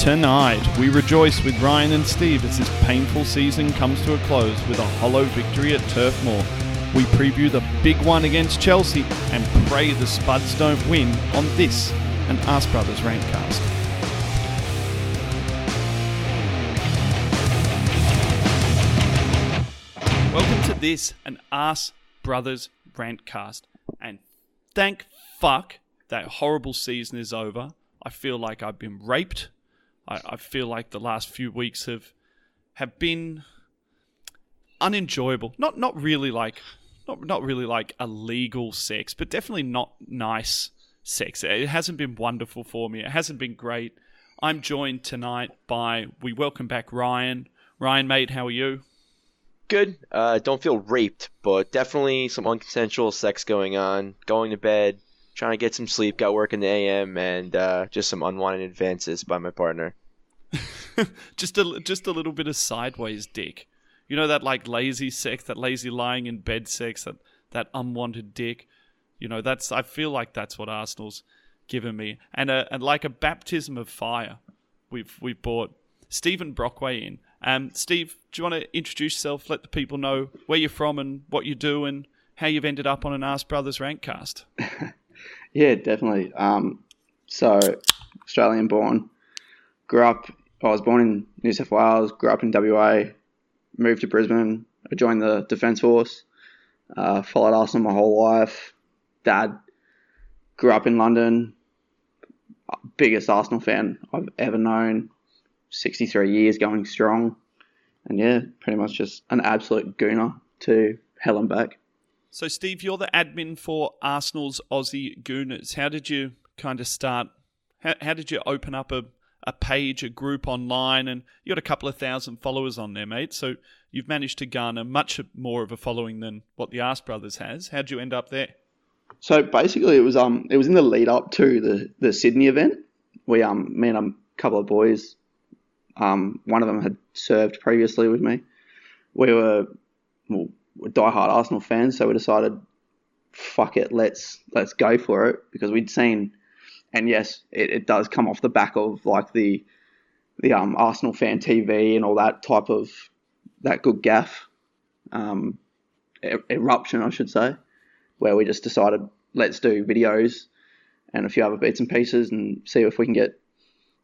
Tonight, we rejoice with Ryan and Steve as this painful season comes to a close with a hollow victory at Turf Moor. We preview the big one against Chelsea and pray the Spuds don't win on this, an Ask Brothers Rantcast. Welcome to this, an Ask Brothers Rantcast. And thank fuck that horrible season is over. I feel like I've been raped. I, I feel like the last few weeks have have been unenjoyable. Not not really like not not really like illegal sex, but definitely not nice sex. It hasn't been wonderful for me. It hasn't been great. I'm joined tonight by we welcome back Ryan. Ryan, mate, how are you? Good. Uh, don't feel raped, but definitely some unconsensual sex going on. Going to bed, trying to get some sleep. Got work in the AM, and uh, just some unwanted advances by my partner. just a just a little bit of sideways dick. You know that like lazy sex, that lazy lying in bed sex, that that unwanted dick. You know that's I feel like that's what Arsenal's given me, and a and like a baptism of fire. We've we've brought Stephen Brockway in. Um, Steve, do you want to introduce yourself? Let the people know where you're from and what you do, and how you've ended up on an Ask Brothers Rantcast. yeah, definitely. Um, so Australian born, grew up. I was born in New South Wales, grew up in WA, moved to Brisbane. I joined the Defence Force. Uh, followed Arsenal my whole life. Dad grew up in London. Biggest Arsenal fan I've ever known. 63 years going strong. And yeah, pretty much just an absolute gooner to hell and back. So, Steve, you're the admin for Arsenal's Aussie Gooners. How did you kind of start? How, how did you open up a, a page, a group online, and you got a couple of thousand followers on there, mate. So you've managed to garner much more of a following than what the Ask Brothers has. How'd you end up there? So basically, it was um it was in the lead up to the the Sydney event. We um me and a couple of boys, um one of them had served previously with me. We were well, we're diehard Arsenal fans, so we decided, fuck it, let's let's go for it because we'd seen and yes, it, it does come off the back of like the the um, Arsenal fan TV and all that type of that good gaff um, eruption, I should say, where we just decided let's do videos and a few other bits and pieces and see if we can get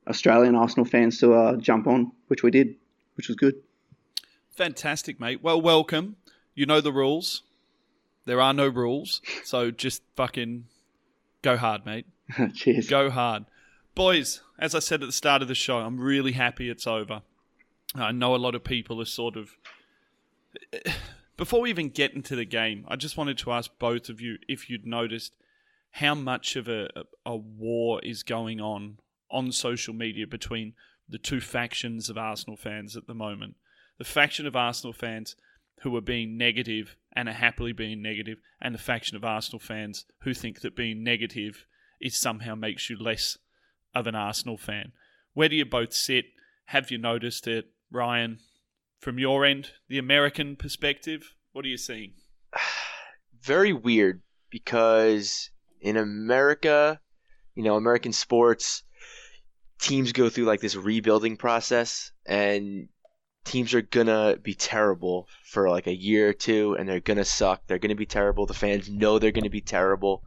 Australian Arsenal fans to uh, jump on, which we did, which was good. Fantastic, mate. Well, welcome. You know the rules. There are no rules, so just fucking go hard, mate. Cheers. Go hard. Boys, as I said at the start of the show, I'm really happy it's over. I know a lot of people are sort of. Before we even get into the game, I just wanted to ask both of you if you'd noticed how much of a, a war is going on on social media between the two factions of Arsenal fans at the moment. The faction of Arsenal fans who are being negative and are happily being negative, and the faction of Arsenal fans who think that being negative it somehow makes you less of an Arsenal fan. Where do you both sit? Have you noticed it, Ryan? From your end, the American perspective, what are you seeing? Very weird because in America, you know, American sports, teams go through like this rebuilding process and teams are gonna be terrible for like a year or two and they're gonna suck. They're gonna be terrible. The fans know they're gonna be terrible.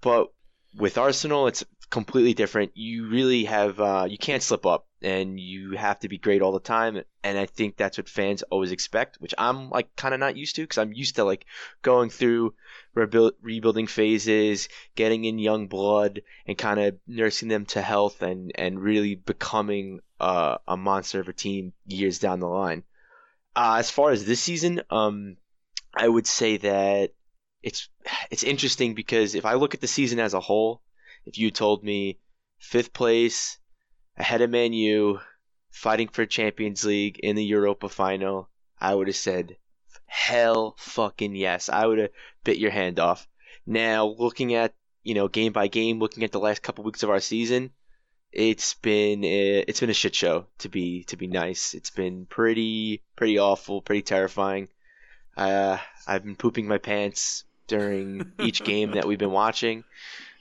But with Arsenal, it's completely different. You really have uh, you can't slip up, and you have to be great all the time. And I think that's what fans always expect, which I'm like kind of not used to because I'm used to like going through rebuild, rebuilding phases, getting in young blood, and kind of nursing them to health, and and really becoming uh, a monster of a team years down the line. Uh, as far as this season, um, I would say that it's it's interesting because if I look at the season as a whole, if you told me fifth place, ahead of Man U, fighting for Champions League in the Europa final, I would have said hell fucking yes. I would have bit your hand off. Now looking at you know game by game, looking at the last couple weeks of our season, it's been a, it's been a shit show to be to be nice. It's been pretty pretty awful, pretty terrifying. Uh, I've been pooping my pants during each game that we've been watching.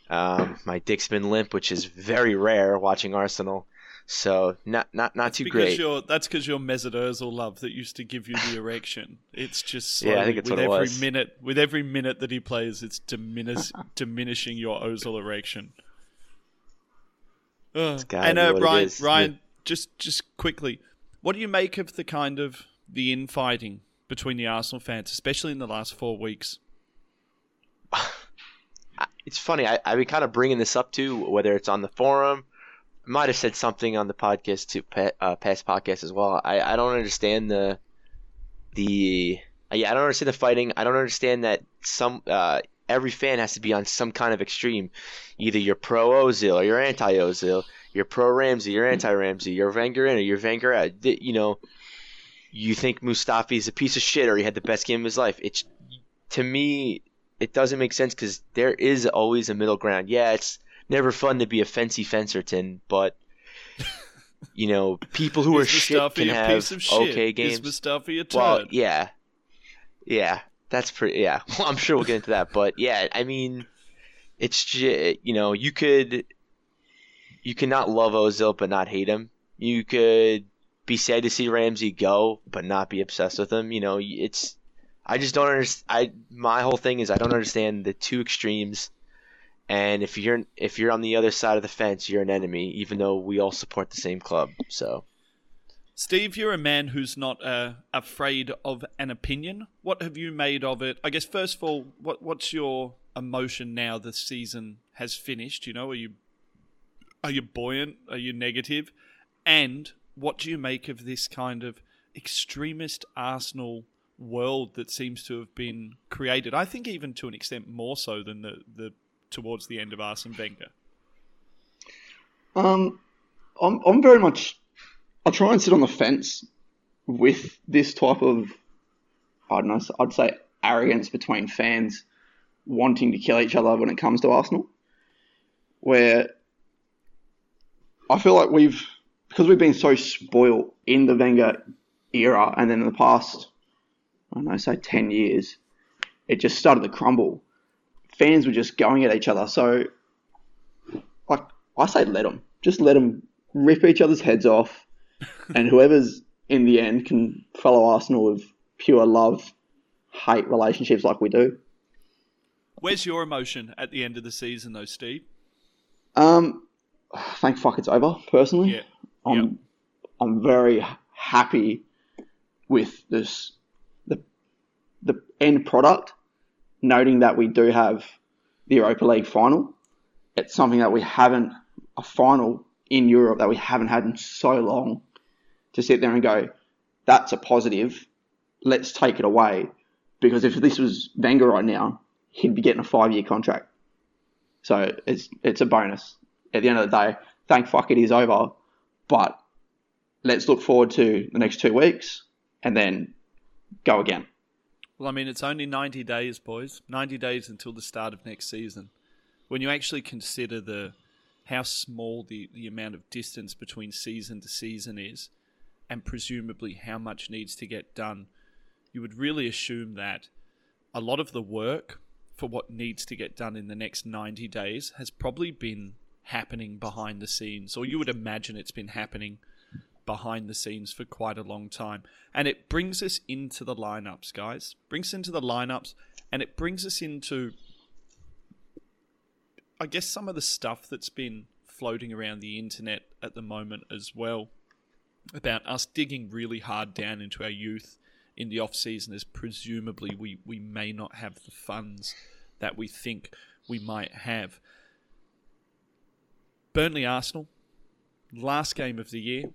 Um, my dick's been limp, which is very rare watching Arsenal. So not not not That's too because great. You're, that's because you're Mesut love that used to give you the erection. It's just Yeah, I think it's with what it every minute with every minute that he plays, it's diminish, diminishing your Ozil erection. Ugh. and uh, Ryan. Ryan, just just quickly, what do you make of the kind of the infighting between the Arsenal fans, especially in the last four weeks? It's funny. I, I've been kind of bringing this up too, whether it's on the forum. I might have said something on the podcast pa- uh, past podcast as well. I, I don't understand the the yeah. I don't understand the fighting. I don't understand that some uh, every fan has to be on some kind of extreme. Either you're pro Ozil or you're anti Ozil. You're pro Ramsey. You're anti Ramsey. You're Wenger in or you're Wenger out. You know, you think Mustafi is a piece of shit or he had the best game of his life. It's to me, it doesn't make sense because there is always a middle ground. Yeah, it's never fun to be a fancy Fencerton, but you know, people who are Is shit can have piece of shit? okay Is games. Mustafi a turd? Well, yeah, yeah, that's pretty. Yeah, well, I'm sure we'll get into that, but yeah, I mean, it's ju- you know, you could you cannot love Ozil but not hate him. You could be sad to see Ramsey go but not be obsessed with him. You know, it's I just don't understand. I my whole thing is I don't understand the two extremes. And if you're if you're on the other side of the fence, you're an enemy, even though we all support the same club. So Steve, you're a man who's not uh, afraid of an opinion. What have you made of it? I guess first of all, what what's your emotion now the season has finished? You know, are you are you buoyant? Are you negative? And what do you make of this kind of extremist Arsenal world that seems to have been created? I think even to an extent more so than the, the towards the end of Arsene Wenger. Um, I'm I'm very much. I try and sit on the fence with this type of, I don't know, I'd say arrogance between fans wanting to kill each other when it comes to Arsenal, where I feel like we've because we've been so spoiled in the Wenger era and then in the past, I don't know, say ten years, it just started to crumble. Fans were just going at each other, so like I say, let them. Just let them rip each other's heads off, and whoever's in the end can follow Arsenal with pure love, hate relationships like we do. Where's your emotion at the end of the season, though, Steve? Um, thank fuck it's over. Personally, Yeah. I'm Yep. I'm very happy with this the end product. Noting that we do have the Europa League final, it's something that we haven't a final in Europe that we haven't had in so long. To sit there and go, that's a positive. Let's take it away, because if this was Wenger right now, he'd be getting a five year contract. So it's it's a bonus. At the end of the day, thank fuck it is over. But let's look forward to the next two weeks and then go again. Well, I mean, it's only 90 days, boys. 90 days until the start of next season. When you actually consider the how small the, the amount of distance between season to season is, and presumably how much needs to get done, you would really assume that a lot of the work for what needs to get done in the next 90 days has probably been happening behind the scenes, or you would imagine it's been happening behind the scenes for quite a long time. And it brings us into the lineups, guys. Brings us into the lineups, and it brings us into, I guess, some of the stuff that's been floating around the internet at the moment as well about us digging really hard down into our youth in the off season as presumably we, we may not have the funds that we think we might have. Burnley Arsenal, last game of the year,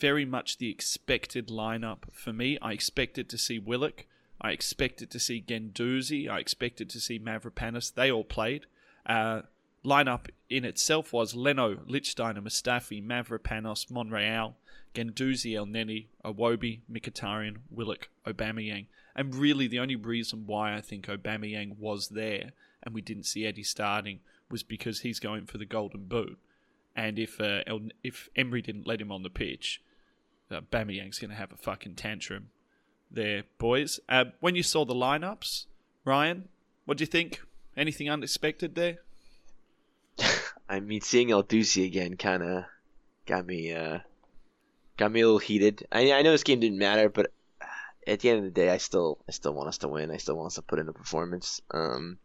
very much the expected lineup for me. I expected to see Willock. I expected to see Guendouzi. I expected to see Mavropanos. They all played. Uh, lineup in itself was Leno, Lichtsteiner, Mustafi, Mavropanos, Monreal, Guendouzi, El Neni, Iwobi, Mkhitaryan, Willock, Aubameyang. And really the only reason why I think Aubameyang was there and we didn't see Eddie starting was because he's going for the golden boot. And if uh, El, if Emery didn't let him on the pitch, uh, Bamiyang's going to have a fucking tantrum there, boys. Uh, when you saw the lineups, Ryan, what do you think? Anything unexpected there? I mean, seeing El Ducey again kind of got me uh, got me a little heated. I I know this game didn't matter, but at the end of the day, I still I still want us to win. I still want us to put in a performance. Um,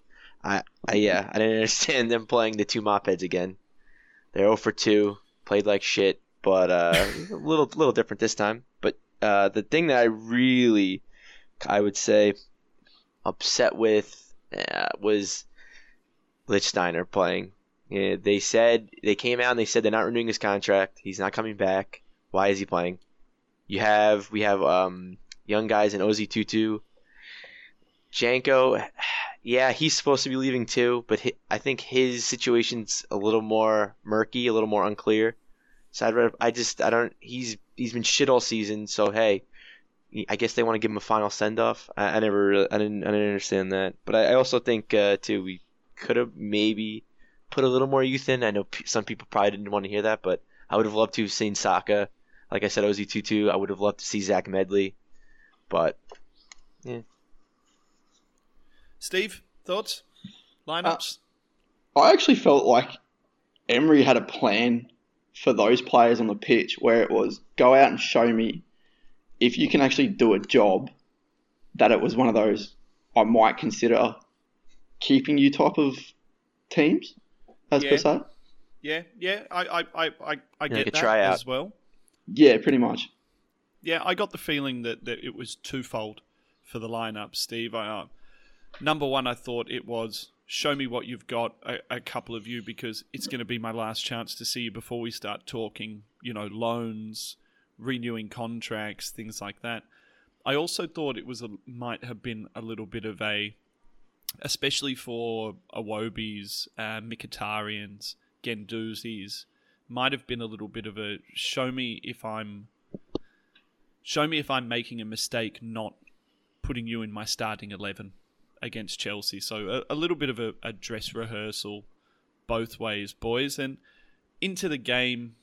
I I yeah, I didn't understand them playing the two mop heads again. They're 0 for 2, played like shit, but uh, a little little different this time. But uh, the thing that I really I would say upset with uh, was Lichtsteiner playing. Yeah, they said they came out and they said they're not renewing his contract. He's not coming back. Why is he playing? You have we have um, young guys in Osei-Tutu. Janko, yeah, he's supposed to be leaving too, but he, I think his situation's a little more murky, a little more unclear. So I'd rather, I just I don't he's he's been shit all season. So hey, I guess they want to give him a final send off. I, I, never really, I didn't I didn't understand that, but I, I also think uh, too we could have maybe put a little more youth in. I know p- some people probably didn't want to hear that, but I would have loved to have seen Saka. Like I said, Osei-Tutu. I would have loved to see Zech Medley, but yeah. Steve, thoughts? Lineups? Uh, I actually felt like Emery had a plan for those players on the pitch where it was go out and show me if you can actually do a job that it was one of those I might consider keeping you type of teams as Yeah. per se. Yeah, yeah, I, I, I, I, I get like a that tryout. as well. Yeah, pretty much. Yeah, I got the feeling that, that it was twofold for the lineup, Steve. I, uh, number one, I thought it was show me what you've got, a, a couple of you, because it's going to be my last chance to see you before we start talking, you know, loans, renewing contracts, things like that. I also thought it was a, might have been a little bit of a, especially for Iwobis, uh, Mkhitaryan's, Guendouzi's, might have been a little bit of a show me if I'm show me if I'm making a mistake not putting you in my starting 11 against Chelsea. So a, a little bit of a, a dress rehearsal both ways, boys. And into the game,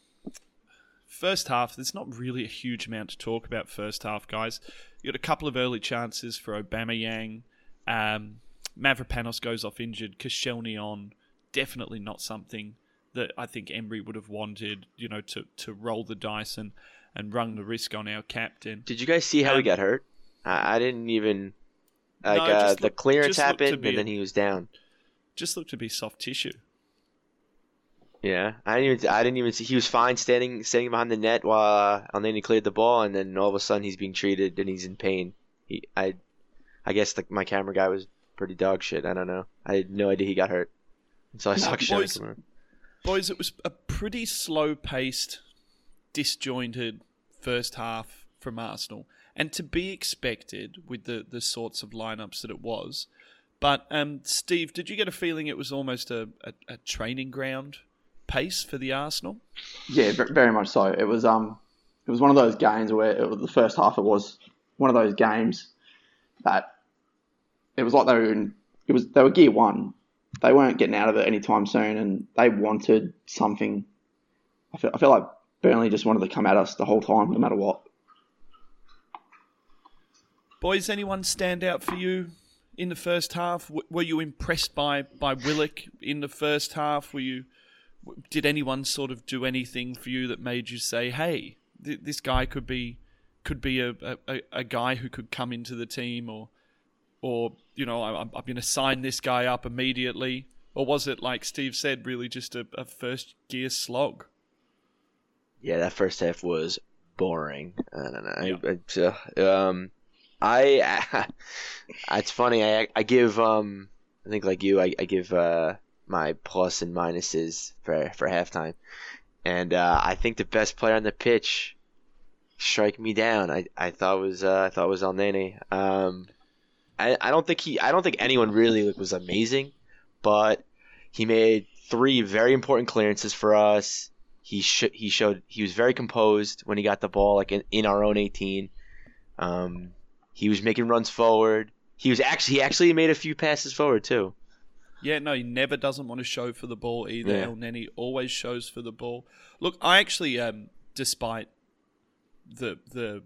first half, there's not really a huge amount to talk about first half, guys. You got a couple of early chances for Aubameyang. Um, Mavropanos goes off injured. Koscielny on. Definitely not something that I think Emery would have wanted, you know, to, to roll the dice and, and run the risk on our captain. Did you guys see how he Um, got hurt? I didn't even like No, uh, the look- clearance just looked to happened and a- then he was down. Just looked to be soft tissue. Yeah, I didn't even I didn't even see he was fine standing standing behind the net while uh, and then he cleared the ball and then all of a sudden he's being treated and he's in pain. He I I guess the, my camera guy was pretty dog shit. I don't know. I had no idea he got hurt. So I No, saw Koscielny boys- Boys, it was a pretty slow paced, disjointed first half from Arsenal. And to be expected with the, the sorts of lineups that it was. But um, Steve, did you get a feeling it was almost a, a, a training ground pace for the Arsenal? Yeah, very much so. It was um, it was one of those games where it was, the first half it was one of those games that it was like they were in, it was they were gear one. They weren't getting out of it anytime soon, and they wanted something. I feel, I feel like Burnley just wanted to come at us the whole time, no matter what. Boys, anyone stand out for you in the first half? W- were you impressed by by Willock in the first half? Were you? w- Did anyone sort of do anything for you that made you say, "Hey, th- this guy could be could be a, a, a- a guy who could come into the team," or or you know, I, I'm, I'm going to sign this guy up immediately? Or was it like Steve said, really just a, a first gear slog? Yeah, that first half was boring. I don't know. Yeah. I, I, uh, um, I, it's funny. I I give um I think like you, I, I give uh my plus and minuses for for halftime, and uh, I think the best player on the pitch strike me down. I, I thought was uh, I thought was Elneny. Um, I I don't think he I don't think anyone really was amazing, but he made three very important clearances for us. He sh- he showed he was very composed when he got the ball, like in, in our own 18. Um, he was making runs forward. He was actually he actually made a few passes forward too. Yeah, no, he never doesn't want to show for the ball either. Yeah. Elneny always shows for the ball. Look, I actually, um, despite the the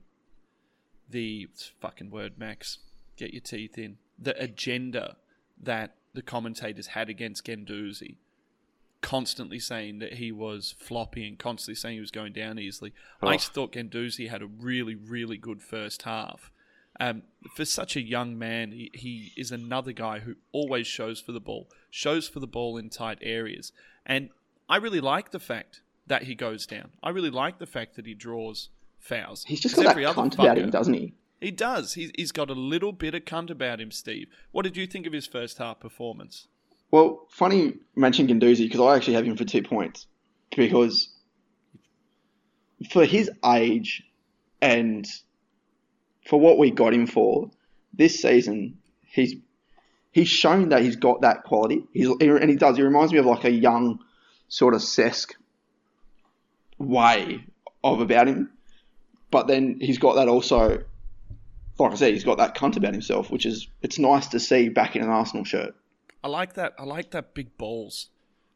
the fucking word, Max, get your teeth in the agenda that the commentators had against Guendouzi, constantly saying that he was floppy and constantly saying he was going down easily. Oh. I thought Guendouzi had a really, really good first half. Um, for such a young man, he, he is another guy who always shows for the ball, shows for the ball in tight areas. And I really like the fact that he goes down. I really like the fact that he draws fouls. He's just got that every other cunt about him, doesn't he? He does. He's, he's got a little bit of cunt about him, Steve. What did you think of his first half performance? Well, funny mentioning Guendouzi because I actually have him for two points because for his age and for what we got him for this season, he's he's shown that he's got that quality. He's and he does. He reminds me of like a young sort of Cesc way of about him, but then he's got that also. Like I said, he's got that cunt about himself, which is it's nice to see back in an Arsenal shirt. I like that. I like that big balls.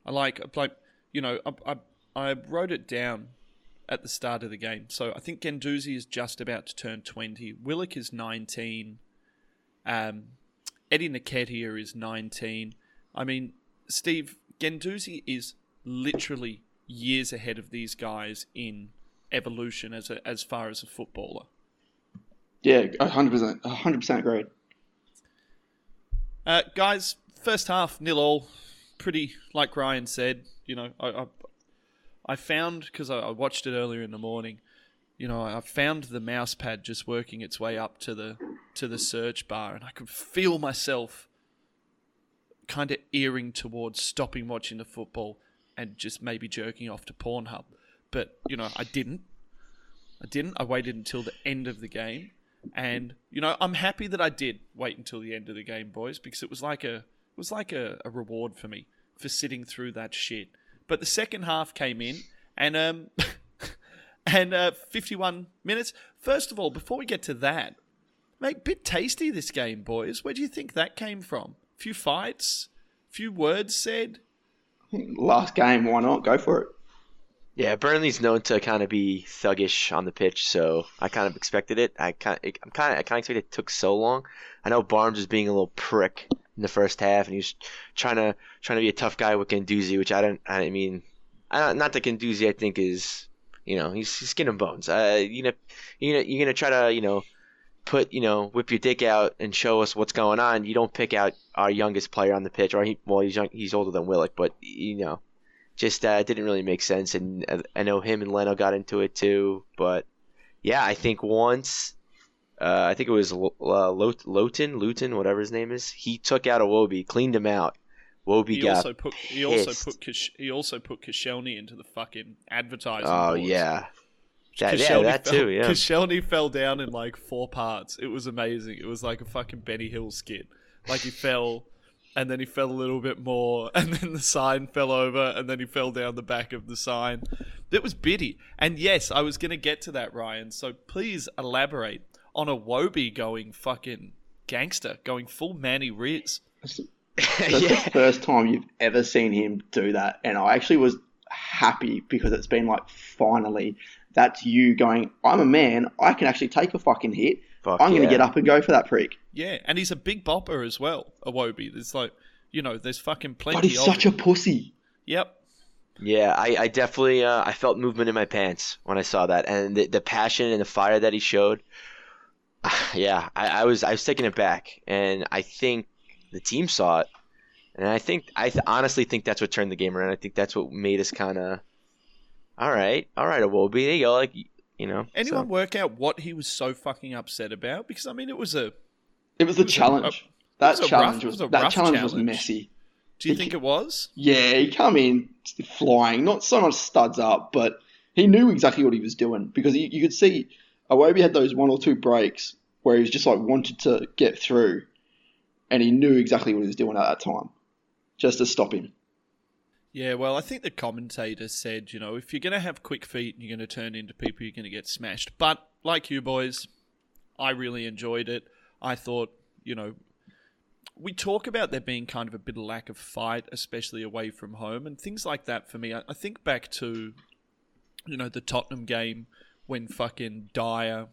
I like like you know I, I I wrote it down at the start of the game. So I think Guendouzi is just about to turn twenty. Willock is nineteen. Um, Eddie Nketiah is nineteen. I mean, Steve Guendouzi is literally years ahead of these guys in evolution as a, as far as a footballer. Yeah, hundred percent, hundred percent agreed. Uh, guys, first half nil all, pretty like Ryan said. You know, I I, I found because I, I watched it earlier in the morning. You know, I found the mouse pad just working its way up to the to the search bar, and I could feel myself kind of earing towards stopping watching the football and just maybe jerking off to Pornhub. But you know, I didn't. I didn't. I waited until the end of the game, and you know, I'm happy that I did wait until the end of the game, boys, because it was like a it was like a, a reward for me for sitting through that shit. But the second half came in, and um, and uh, 51 minutes. First of all, before we get to that, mate, bit tasty this game, boys. Where do you think that came from? few fights, few words said. Last game, why not? Go for it. Yeah, Burnley's known to kind of be thuggish on the pitch, so I kind of expected it. I kind, I'm kind of, I kind of expected it took so long. I know Barnes was being a little prick in the first half, and he was trying to trying to be a tough guy with Guendouzi, which I don't. I mean, I not that Guendouzi I think is, you know, he's, he's skin and bones. Uh, you know, you know, you're gonna try to, you know, put, you know, whip your dick out and show us what's going on. You don't pick out our youngest player on the pitch, or he, well, he's young, he's older than Willock, but you know just uh, didn't really make sense. And uh, I know him and Leno got into it too. But yeah, I think once, uh, I think it was L- uh, Lot- Luton, whatever his name is. He took out Iwobi, cleaned him out. Wobie He got also put he also put Kish, he also put Koscielny into the fucking advertising. Oh boards. yeah, that, yeah, that fell, too. Yeah, Koscielny fell down in like four parts. It was amazing. It was like a fucking Benny Hill skit. Like he fell, and then he fell a little bit more, and then the sign fell over, and then he fell down the back of the sign. It was bitty. And yes, I was gonna get to that, Ryan. So please elaborate on a Wobie going fucking gangster, going full Manny Riz. That's yeah. the first time you've ever seen him do that, and I actually was happy because it's been like finally that's you going. I'm a man. I can actually take a fucking hit. Fuck I'm going to get up and go for that prick. Yeah, and he's a big bopper as well, a Iwobi. There's like, you know, there's fucking plenty But he's of such a pussy. Yep. Yeah, I, I definitely uh, I felt movement in my pants when I saw that, and the, the passion and the fire that he showed. Yeah, I, I was I was taking it back, and I think the team saw it, and I think I th- honestly think that's what turned the game around. I think that's what made us kind of, all right, all right, Iwobi, there you go, like you know. Anyone so- work out what he was so fucking upset about? Because I mean, it was a. It was the was a- challenge. a- that was challenge rough- was, was that rough challenge, was messy. Do you He- think it was? Yeah, he come in flying, not so much studs up, but he knew exactly what he was doing because he, you could see Iwobi had those one or two breaks where he was just like wanted to get through, and he knew exactly what he was doing at that time, just to stop him. Yeah, well, I think the commentator said, you know, if you're going to have quick feet and you're going to turn into people, you're going to get smashed. But like you boys, I really enjoyed it. I thought, you know, we talk about there being kind of a bit of lack of fight, especially away from home, and things like that for me. I, I think back to, you know, the Tottenham game when fucking Dier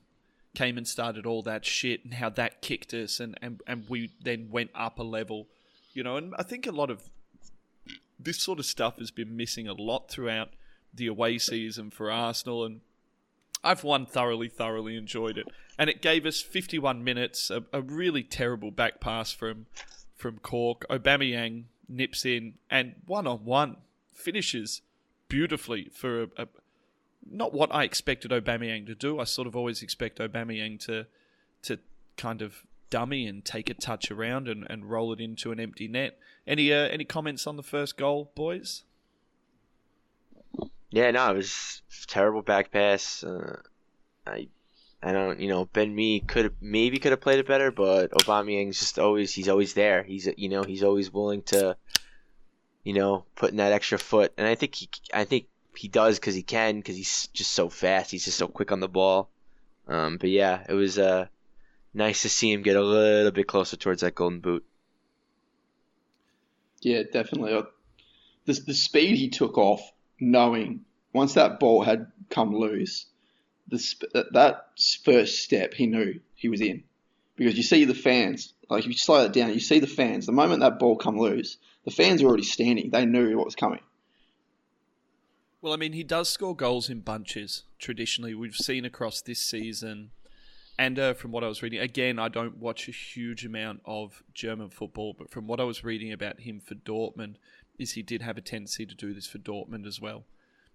came and started all that shit and how that kicked us and, and, and we then went up a level, you know, and I think a lot of this sort of stuff has been missing a lot throughout the away season for Arsenal, and I've one thoroughly, thoroughly enjoyed it. And it gave us 51 minutes, a, a really terrible back pass from from Cork. Aubameyang nips in and one on one finishes beautifully for a, a, not what I expected Aubameyang to do. I sort of always expect Aubameyang to to kind of dummy and take a touch around and, and roll it into an empty net. Any uh, any comments on the first goal, boys? Yeah, no, it was terrible back pass. Uh, I I don't, you know, Ben Mee could maybe could have played it better, but Aubameyang's just always he's always there. He's you know he's always willing to, you know, put in that extra foot, and I think he I think he does because he can because he's just so fast. He's just so quick on the ball. Um, but yeah, it was uh nice to see him get a little bit closer towards that golden boot. Yeah, definitely. Uh, the the speed he took off, knowing once that ball had come loose, the that first step he knew he was in, because you see the fans. Like if you slow that down, you see the fans. The moment that ball come loose, the fans are already standing. They knew what was coming. Well, I mean, he does score goals in bunches. Traditionally, we've seen across this season and uh, from what I was reading, again, I don't watch a huge amount of German football, but from what I was reading about him for Dortmund, is he did have a tendency to do this for Dortmund as well.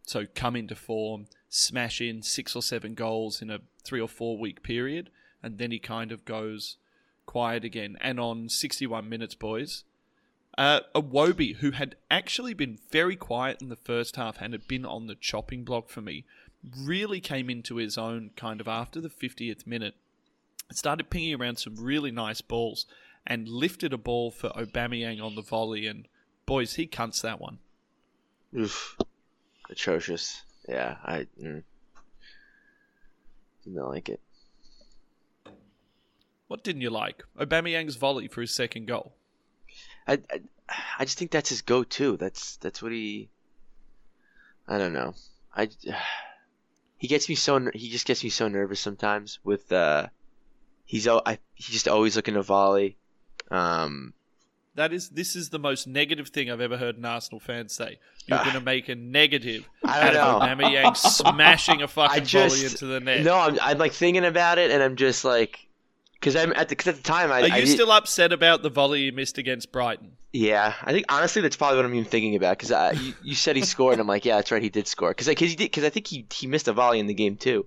So come into form, smash in six or seven goals in a three or four week period, and then he kind of goes quiet again. And on 61 minutes, boys, uh, Iwobi, who had actually been very quiet in the first half and had been on the chopping block for me, really came into his own kind of after the 50th minute. Started pinging around some really nice balls and lifted a ball for Aubameyang on the volley. And boys, he cunts that one. Oof. Atrocious. Yeah, I mm, didn't like it. What didn't you like? Aubameyang's volley for his second goal. I, I, I just think that's his go-to. That's that's what he. I don't know. I he gets me so he just gets me so nervous sometimes with uh he's I, he's just always looking to volley. Um, that is this is the most negative thing I've ever heard an Arsenal fan say. You're uh, going to make a negative out of Aubameyang smashing a fucking just, volley into the net. No, I'm, I'm like thinking about it, and I'm just like, because I'm at the, cause at the time I. Are you I still upset about the volley you missed against Brighton? Yeah, I think honestly that's probably what I'm even thinking about because you, you, said he scored and I'm like, yeah, that's right, he did score because because he did because I think he he missed a volley in the game too,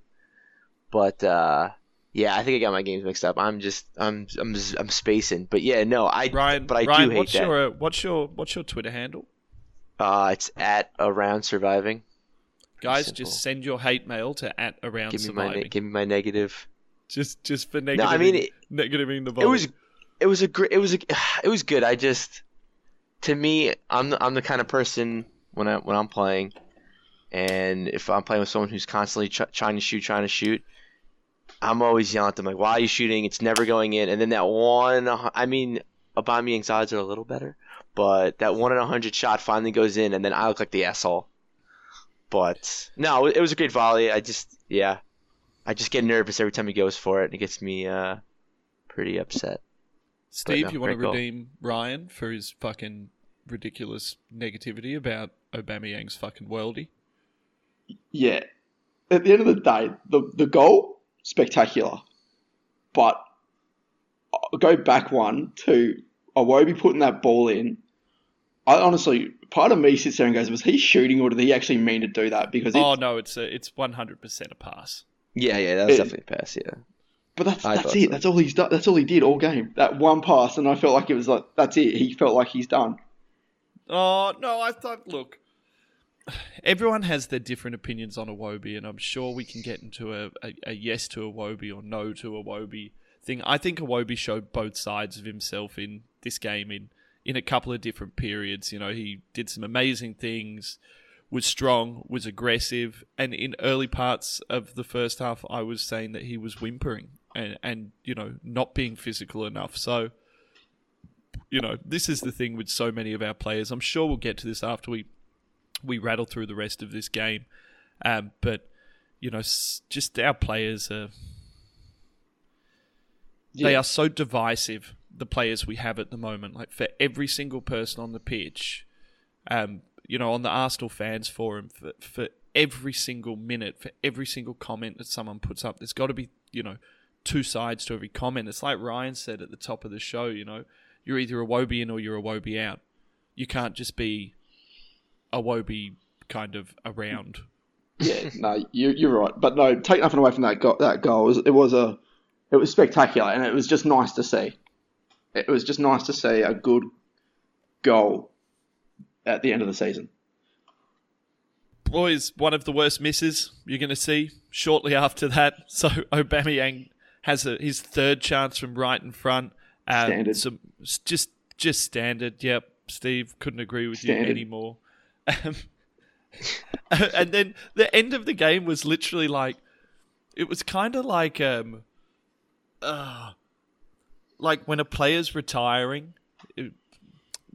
but uh, yeah, I think I got my games mixed up. I'm just I'm I'm I'm spacing, but yeah, no, I Ryan, but I Ryan, do hate what's that. Your, what's your what's your Twitter handle? Uh, it's at around surviving. Guys, just send your hate mail to at around give me surviving. My, give me my negative. Just just for negative. No, I mean it, negativing the volley. It was it was a great it was a, it was good. I just to me, I'm the, I'm the kind of person when I when I'm playing, and if I'm playing with someone who's constantly ch- trying to shoot, trying to shoot, I'm always yelling at them like, "Why are you shooting? It's never going in." And then that one, uh, I mean, Aubameyang's odds are a little better, but that one in a hundred shot finally goes in, and then I look like the asshole. But no, it was a great volley. I just, yeah, I just get nervous every time he goes for it. And it gets me uh, pretty upset. Steve, no, you want to redeem Ryan for his fucking ridiculous negativity about Aubameyang's fucking worldy? Yeah. At the end of the day, the the goal spectacular, but I'll go back one to Iwobi putting that ball in. I honestly, part of me sits there and goes, "Was he shooting, or did he actually mean to do that?" Because oh no, it's a, it's one hundred percent a pass. Yeah, yeah, that was it, definitely a pass. Yeah, but that's that's it. So. That's all he's done. That's all he did all game. That one pass, and I felt like it was like that's it. He felt like he's done. Oh no, I thought. Look, everyone has their different opinions on Iwobi, and I'm sure we can get into a, a, a yes to Iwobi or no to Iwobi thing. I think Iwobi showed both sides of himself in this game in in a couple of different periods. You know, he did some amazing things, was strong, was aggressive, and in early parts of the first half, I was saying that he was whimpering and and you know not being physical enough. So you know, this is the thing with so many of our players. I'm sure we'll get to this after we we rattle through the rest of this game. Um, but you know, just our players are yeah. they are so divisive. The players we have at the moment, like for every single person on the pitch, um, you know, on the Arsenal fans forum for for every single minute, for every single comment that someone puts up. There's got to be, you know, two sides to every comment. It's like Ryan said at the top of the show. You know, you're either a Wobie in or you're a Wobie out. You can't just be a Wobie kind of around. Yeah, no, you, you're right. But no, take nothing away from that goal. That goal it was, it was a, it was spectacular, and it was just nice to see. It was just nice to see a good goal at the end of the season. Boys, one of the worst misses you're going to see shortly after that. So Aubameyang has a, his third chance from right in front. Um, Standard. Some, just just standard. Yep, Steve couldn't agree with Standard. you anymore. Um, and then the end of the game was literally like, it was kind of like um, uh, like when a player's retiring.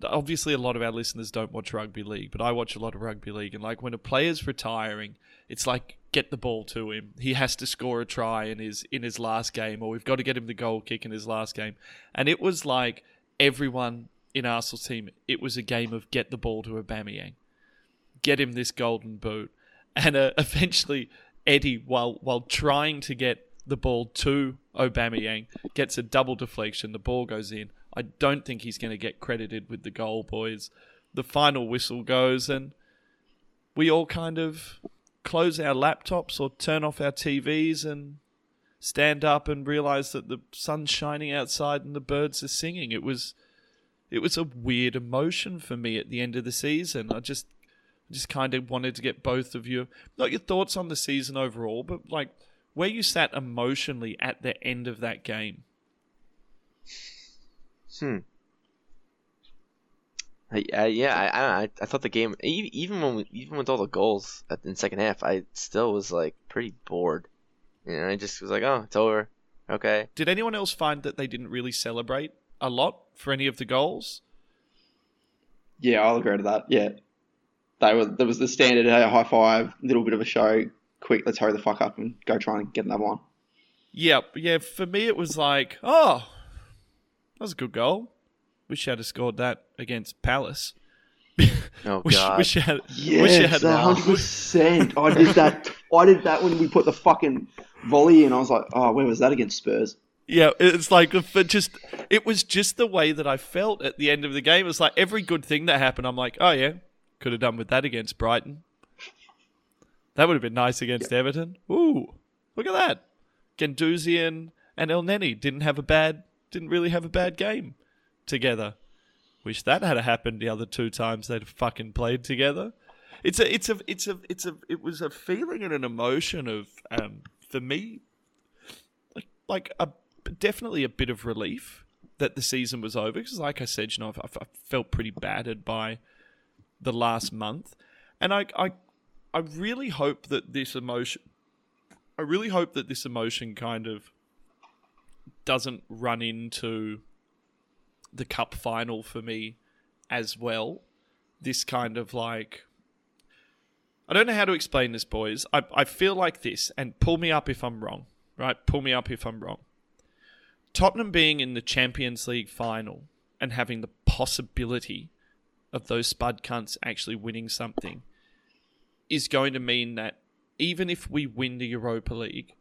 Obviously, a lot of our listeners don't watch rugby league, but I watch a lot of rugby league, and like when a player's retiring, it's like get the ball to him. He has to score a try in his in his last game, or we've got to get him the goal kick in his last game. And it was like everyone in Arsenal's team. It was a game of get the ball to Aubameyang, get him this golden boot, and uh, eventually Eddie, while while trying to get the ball to Aubameyang, gets a double deflection. The ball goes in. I don't think he's going to get credited with the goal, boys. The final whistle goes, and we all kind of close our laptops or turn off our TVs and stand up and realize that the sun's shining outside and the birds are singing. It was it was a weird emotion for me at the end of the season. I just just kind of wanted to get both of you not your thoughts on the season overall, but like where you sat emotionally at the end of that game. Hmm. I, I, yeah, I, I, I thought the game, e- even when we, even with all the goals at, in second half, I still was like pretty bored. You know, I just was like, oh, it's over. Okay. Did anyone else find that they didn't really celebrate a lot for any of the goals? Yeah, I'll agree to that. Yeah, they were. There was the standard hey, high five, little bit of a show. Quick, let's hurry the fuck up and go try and get another one. Yeah, yeah. For me, it was like, oh, that was a good goal. Wish you had scored that against Palace. Oh wish, God. wish you had. Yes, wish you had hundred percent. I did that. I did that when we put the fucking volley in. I was like, oh, where was that against Spurs? Yeah, it's like for just it was just the way that I felt at the end of the game. It's like every good thing that happened, I'm like, oh yeah, could have done with that against Brighton. That would have been nice against Everton. Ooh, look at that. Guendouzi and, and Elneny didn't have a bad, didn't really have a bad game together. Wish that had happened the other two times they'd fucking played together. It's a, it's a, it's a, it's a, it was a feeling and an emotion of, um, for me, like, like a definitely a bit of relief that the season was over because, like I said, you know, I, I felt pretty battered by the last month, and I, I, I really hope that this emotion, I really hope that this emotion kind of doesn't run into the cup final for me as well. This kind of like. I don't know how to explain this, boys. I, I feel like this, and pull me up if I'm wrong, right? Pull me up if I'm wrong. Tottenham being in the Champions League final and having the possibility of those spud cunts actually winning something is going to mean that even if we win the Europa League,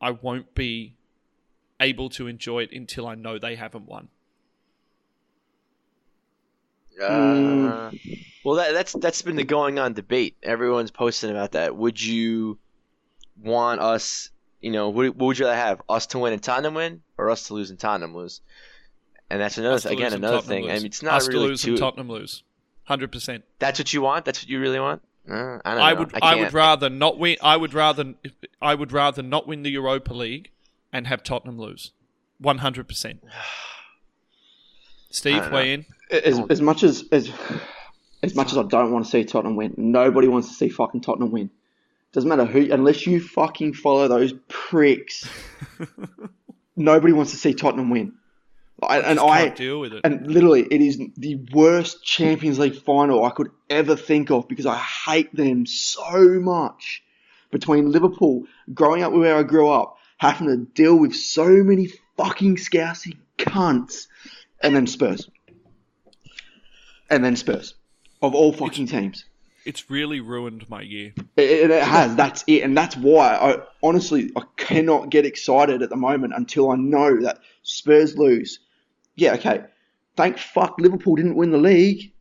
I won't be able to enjoy it until I know they haven't won. Uh, well, that, that's that's been the going on debate. Everyone's posting about that. Would you want us? You know, what, what would you rather have? Us to win and Tottenham win, or us to lose and Tottenham lose? And that's another again another thing. I lose. mean, it's not Us really to lose too. and Tottenham lose. Hundred percent. That's what you want. That's what you really want. Uh, I don't I would. I, I, would rather not win. I would rather. I would rather not win the Europa League and have Tottenham lose. One hundred percent. Steve, weigh in. As, as much as as as much as I don't want to see Tottenham win, nobody wants to see fucking Tottenham win. Doesn't matter who, unless you fucking follow those pricks. nobody wants to see Tottenham win. I, and Just I can't deal with it. and literally, it is the worst Champions League final I could ever think of because I hate them so much. Between Liverpool, growing up where I grew up, having to deal with so many fucking scousing cunts, and then Spurs. And then Spurs. of all fucking teams. It's really ruined my year. It, it has. That's it, and that's why I honestly I cannot get excited at the moment until I know that Spurs lose. Yeah, okay. Thank fuck Liverpool didn't win the league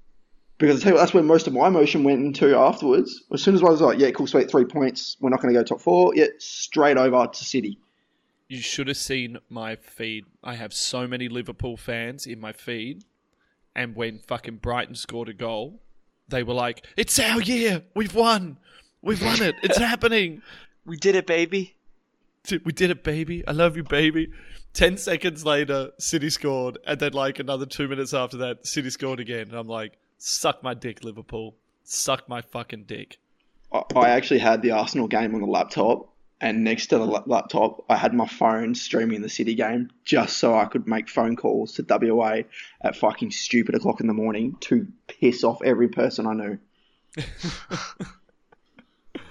because I tell you what, that's where most of my emotion went into afterwards. As soon as I was like, yeah, cool, sweet, three points. We're not going to go top four. Yeah, straight over to City. You should have seen my feed. I have so many Liverpool fans in my feed, and when fucking Brighton scored a goal, they were like, "It's our year. We've won. We've won it. It's happening. We did it, baby. We did it, baby. I love you, baby." Ten seconds later, City scored, and then like another two minutes after that, City scored again. And I'm like, "Suck my dick, Liverpool. Suck my fucking dick." I, I actually had the Arsenal game on the laptop, and next to the laptop, I had my phone streaming the City game just so I could make phone calls to WA at fucking stupid o'clock in the morning to piss off every person I knew.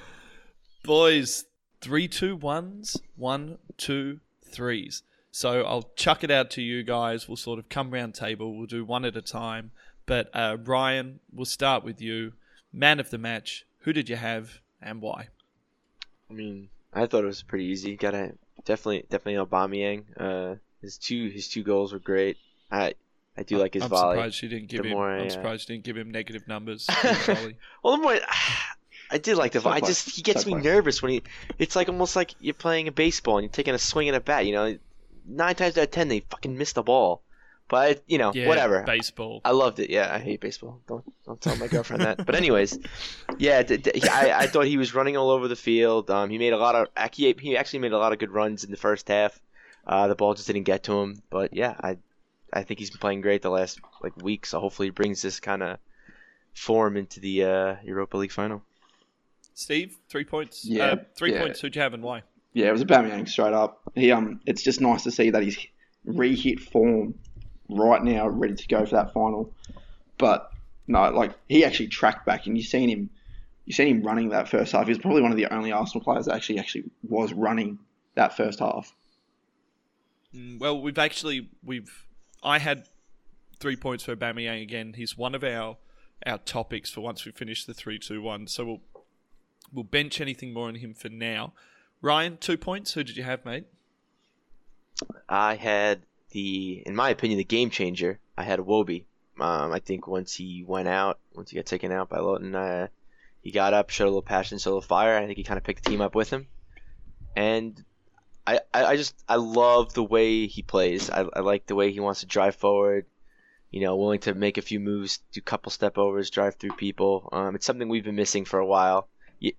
Boys, three, two, ones, one, two, threes. So I'll chuck it out to you guys. We'll sort of come round table. We'll do one at a time. But uh, Ryan, we'll start with you. Man of the match. Who did you have and why? I mean, I thought it was pretty easy. Got to definitely, definitely Aubameyang. Uh, his two, his two goals were great. I, I do like his I'm volley. surprised you didn't give The him. more I'm uh, surprised you didn't give him negative numbers. for his volley. Well, the more I did like the volley. I just he gets So me nervous when he. It's like almost like you're playing a baseball and you're taking a swing at a bat. You know, nine times out of ten they fucking miss the ball. But you know, yeah, whatever. Baseball. I loved it. Yeah, I hate baseball. Don't don't tell my girlfriend that. But anyways, yeah, d- d- I, I thought he was running all over the field. Um, he made a lot of he he actually made a lot of good runs in the first half. Uh, the ball just didn't get to him. But yeah, I I think he's been playing great the last like week. So hopefully he brings this kind of form into the uh, Europa League final. Steve, three points. Yeah, uh, three yeah. points. Who'd you have and why? Yeah, it was a Aubameyang straight up. He um, it's just nice to see that he's re-hit form right now, ready to go for that final. But no, like he actually tracked back, and you seen him, you seen him running that first half. He was probably one of the only Arsenal players that actually actually was running that first half. Mm, Well, we've actually we've I had three points for Aubameyang again. He's one of our our topics for once we finish the three two one. So we'll we'll bench anything more on him for now. Ryan, two points. Who did you have, mate? I had the, in my opinion, the game changer. I had Wobie. Um, I think once he went out, once he got taken out by Lowton, uh, he got up, showed a little passion, showed a little fire. I think he kind of picked the team up with him, and I, I, just I love the way he plays. I, I like the way he wants to drive forward. You know, willing to make a few moves, do couple step overs, drive through people. Um, it's something we've been missing for a while.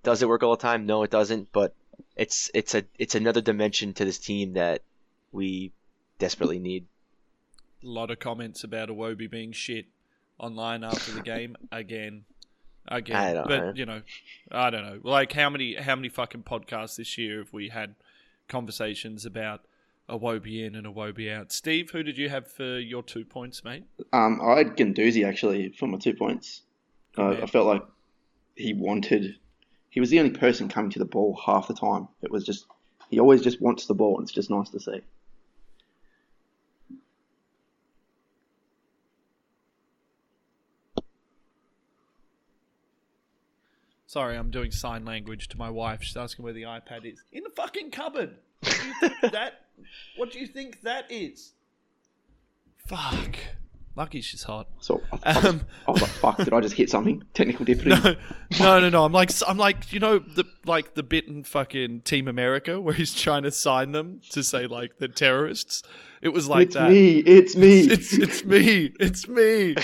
Does it work all the time? No, it doesn't. But it's it's a it's another dimension to this team that we desperately need. A lot of comments about Iwobi being shit online after the game again. Again. I don't but know. you know, I don't know. Like how many how many fucking podcasts this year have we had conversations about Iwobi in and Iwobi out? Steve, who did you have for your two points, mate? Um, I had Guendouzi actually for my two points. Uh. I felt like he wanted. He was the only person coming to the ball half the time. It was just he always just wants the ball, and it's just nice to see. Sorry, I'm doing sign language to my wife. She's asking where the iPad is. In the fucking cupboard. What do you think that? What do you think that is? Fuck. Lucky she's hot. So Um, was like, "Fuck! Did I just hit something? Technical difficulty." no, no, no. I'm like, I'm like, you know, the like the bit in fucking Team America where he's trying to sign them to say like they're terrorists. It was like it's that. me. It's me. It's it's me. It's me.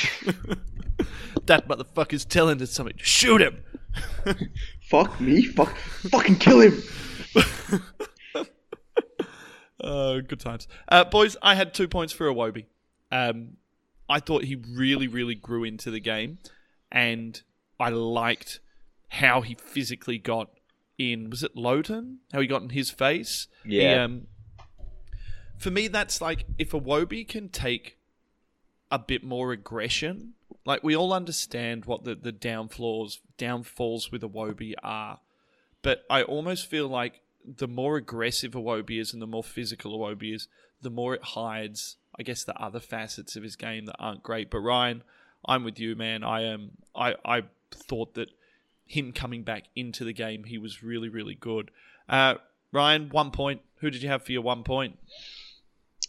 that motherfucker's telling us something. Shoot him. Fuck me. Fuck. Fucking kill him. Uh, good times. Uh, boys, I had two points for Iwobi. Um, I thought he really, really grew into the game, and I liked how he physically got in. Was it Lowton? How he got in his face? He, Yeah. um, for me, that's like if Iwobi can take a bit more aggression. Like we all understand what the the downfalls downfalls with Iwobi are, but I almost feel like the more aggressive Iwobi is and the more physical Iwobi is, the more it hides, I guess, the other facets of his game that aren't great. But Ryan, I'm with you, man. I am. I I thought that him coming back into the game, he was really really good. Uh, Ryan, one point. Who did you have for your one point?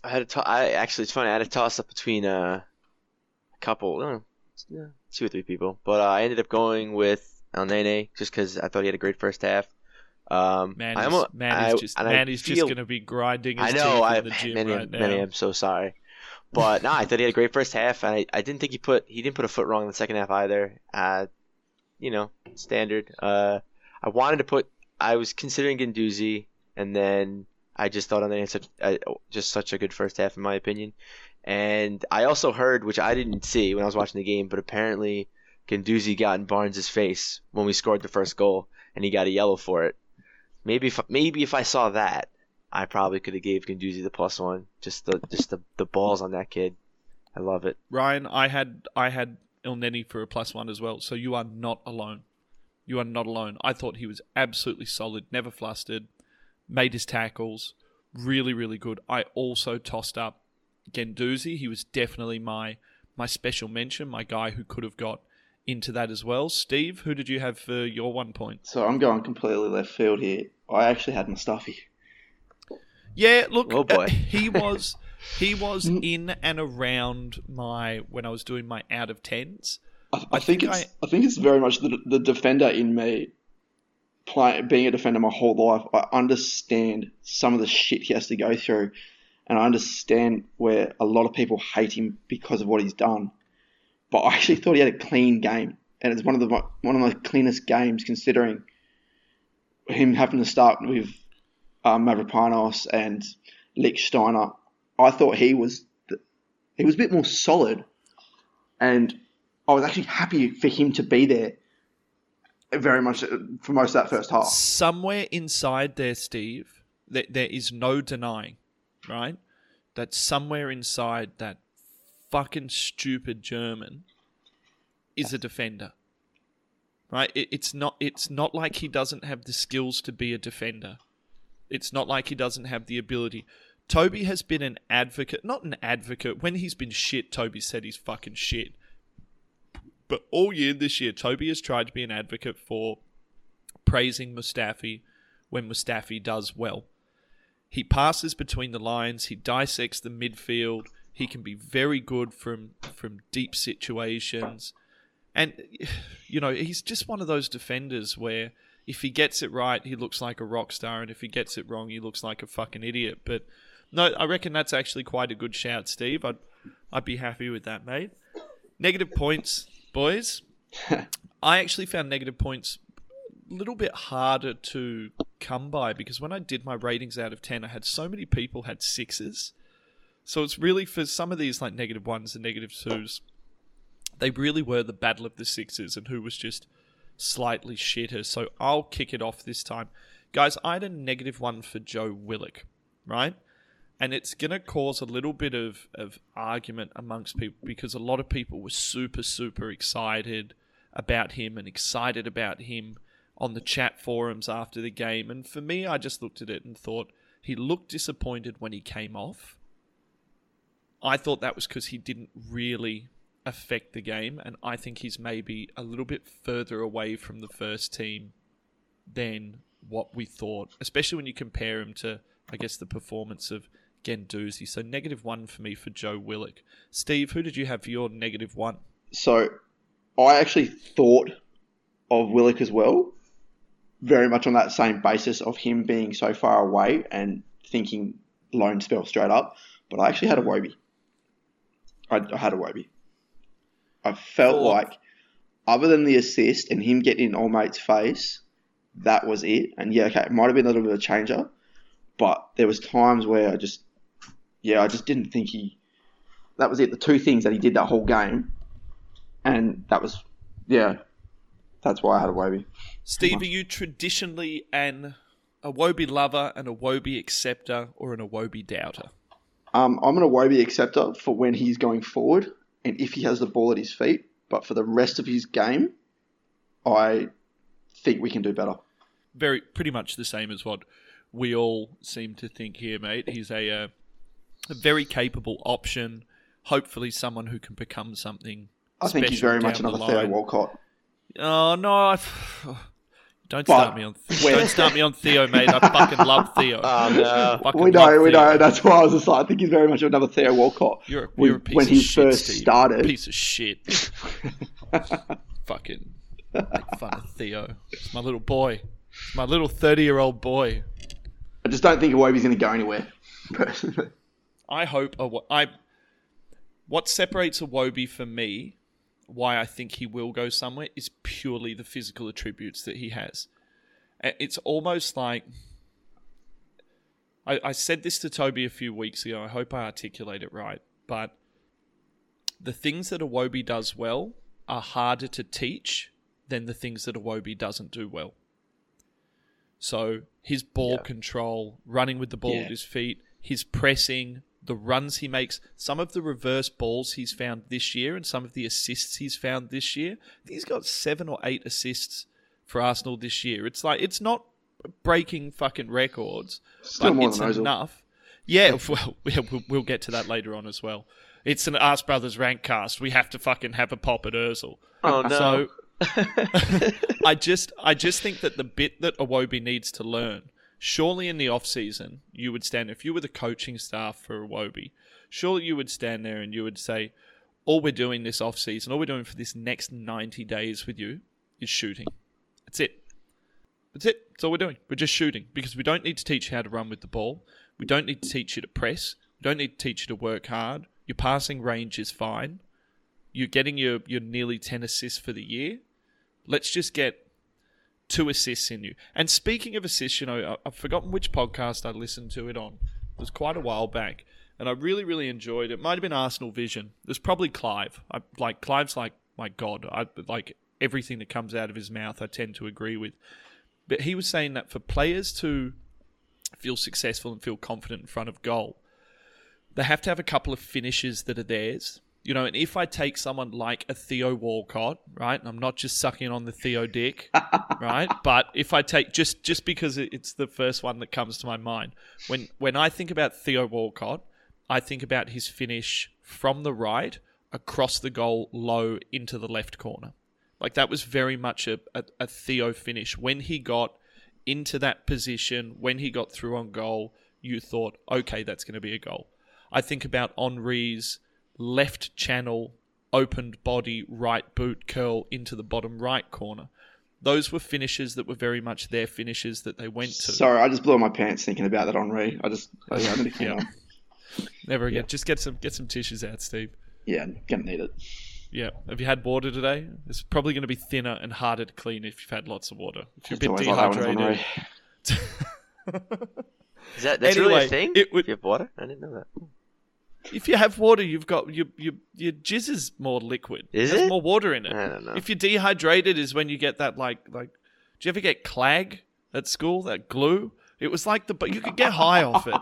I had a actually it's funny. I had a toss up between uh, a couple, uh, yeah, two or three people, but uh, I ended up going with Elneny just because I thought he had a great first half. Um, Man, I'm he's, a- man, I- just and I man, he's just going to be grinding his I know. teeth I in the gym many, right now. many. I'm so sorry, but no, I thought he had a great first half, and I, I didn't think he put he didn't put a foot wrong in the second half either. Uh, you know, standard. Uh, I wanted to put. I was considering Guendouzi, and then I just thought on the such uh, just such a good first half in my opinion. And I also heard, which I didn't see when I was watching the game, but apparently Guendouzi got in Barnes' face when we scored the first goal, and he got a yellow for it. Maybe if maybe if I saw that, I probably could have gave Guendouzi the plus one. Just the just the, the balls on that kid. I love it. Ryan, I had I had Elneny for a plus one as well, so you are not alone. You are not alone. I thought he was absolutely solid, never flustered, made his tackles, really, really good. I also tossed up Guendouzi. He was definitely my my special mention, my guy who could have got into that as well. Steve, who did you have for your one point? So I'm going completely left field here. I actually had Mustafi. Yeah, look, Oh, boy. uh, he was he was Mm. in and around my when I was doing my out of tens. I, I, I think, think it's I... think it's very much the the defender in me. Play, being a defender my whole life, I understand some of the shit he has to go through, and I understand where a lot of people hate him because of what he's done. But I actually thought he had a clean game, and it's one of the one of the cleanest games considering him having to start with um, Mavropanos and Lichtsteiner. I thought he was th- he was a bit more solid, and I was actually happy for him to be there. Very much uh, for most of that first half. Somewhere inside there, Steve, there, there is no denying, right? That somewhere inside that fucking stupid German is a defender. Right? It, it's not it's not like he doesn't have the skills to be a defender. It's not like he doesn't have the ability. Toby has been an advocate, not an advocate. When he's been shit, Toby said he's fucking shit. But all year this year, Toby has tried to be an advocate for praising Mustafi when Mustafi does well. He passes between the lines, he dissects the midfield, he can be very good from from deep situations. And you know, he's just one of those defenders where if he gets it right, he looks like a rock star, and if he gets it wrong, he looks like a fucking idiot. But no, I reckon that's actually quite a good shout, Steve. I'd I'd be happy with that, mate. Negative points, boys. I actually found negative points a little bit harder to come by because when I did my ratings out of 10, I had so many people had sixes. So it's really for some of these like negative ones and negative twos, they really were the battle of the sixes and who was just slightly shitter. So I'll kick it off this time. Guys, I had a negative one for Joe Willock, right? And it's going to cause a little bit of, of argument amongst people because a lot of people were super, super excited about him and excited about him on the chat forums after the game. And for me, I just looked at it and thought he looked disappointed when he came off. I thought that was because he didn't really affect the game, and I think he's maybe a little bit further away from the first team than what we thought, especially when you compare him to, I guess, the performance of Guendouzi. So negative one for me for Joe Willock. Steve, who did you have for your negative one? So I actually thought of Willock as well, very much on that same basis of him being so far away and thinking loan spell straight up. But I actually had Iwobi. I, I had Iwobi. I felt like, other than the assist and him getting in all mate's face, that was it. And yeah, okay, it might have been a little bit of a changer, but there was times where I just, yeah, I just didn't think he. That was it. The two things that he did that whole game, and that was, yeah, that's why I had Iwobi. Steve, are you traditionally an Iwobi lover and Iwobi acceptor or an Iwobi doubter? Um, I'm an Iwobi acceptor for when he's going forward and if he has the ball at his feet. But for the rest of his game, I think we can do better. Very, pretty much the same as what we all seem to think here, mate. He's a, uh, a very capable option. Hopefully, someone who can become something I think he's very much another Theo. Walcott. Oh no! I, don't start me on. Don't start me on Theo, mate. I fucking love Theo. Oh no. Fucking We know, we know. That's why I was just like, I think he's very much another Theo Walcott. You're a, When- you're a piece when of he shit, first Steve. started. Piece of shit. fucking make fun of Theo. It's my little boy. It's my little thirty-year-old boy. I just don't think Iwobi's going to go anywhere. Personally, I hope a, I. What separates Iwobi for me, why I think he will go somewhere, is purely the physical attributes that he has. It's almost like. I, I said this to Toby a few weeks ago. I hope I articulate it right. But the things that Iwobi does well are harder to teach than the things that Iwobi doesn't do well. So his ball Yeah. control, running with the ball Yeah. at his feet, his pressing, the runs he makes, some of the reverse balls he's found this year, and some of the assists he's found this year. He's got seven or eight assists for Arsenal this year. It's like it's not breaking fucking records, Still but more it's than enough. Yeah, well, yeah, we'll, we'll get to that later on as well. It's an Arse Brothers rank cast. We have to fucking have a pop at Ursel. Oh no. So I just I just think that the bit that Iwobi needs to learn, surely in the off season, you would stand if you were the coaching staff for Iwobi, surely you would stand there and you would say, All we're doing this off season, all we're doing for this next ninety days with you is shooting. That's it. That's it. That's all we're doing. We're just shooting because we don't need to teach you how to run with the ball. We don't need to teach you to press. We don't need to teach you to work hard. Your passing range is fine. You're getting your, your nearly 10 assists for the year. Let's just get two assists in you. And speaking of assists, you know, I've forgotten which podcast I listened to it on. It was quite a while back. And I really, really enjoyed it. It might have been Arsenal Vision. It was probably Clive. I, like Clive's like my god. I like everything that comes out of his mouth. I tend to agree with. But he was saying that for players to feel successful and feel confident in front of goal, they have to have a couple of finishes that are theirs. You know, and if I take someone like a Theo Walcott, right, and I'm not just sucking on the Theo dick, right, but if I take just just because it's the first one that comes to my mind, when when I think about Theo Walcott, I think about his finish from the right across the goal, low into the left corner. Like that was very much a, a, a Theo finish. When he got into that position, when he got through on goal, you thought, okay, that's going to be a goal. I think about Henry's left channel, opened body, right boot curl into the bottom right corner. Those were finishes that were very much their finishes that they went to. Sorry, I just blew my pants thinking about that Henry. I just, I, I Yeah. on. Never again. Just get some get some tissues out, Steve. Yeah, gonna need it. Yeah. Have you had water today? It's probably going to be thinner and harder to clean if you've had lots of water. If you're a bit always like that when dehydrated. Is that that's really a thing? it would- If You have water? I didn't know that. If you have water, you've got your your your jizz is more liquid. Is There's it? more water in it. I don't know. If you're dehydrated, is when you get that like like. Do you ever get clag at school? That glue? It was like the but you could get high off it.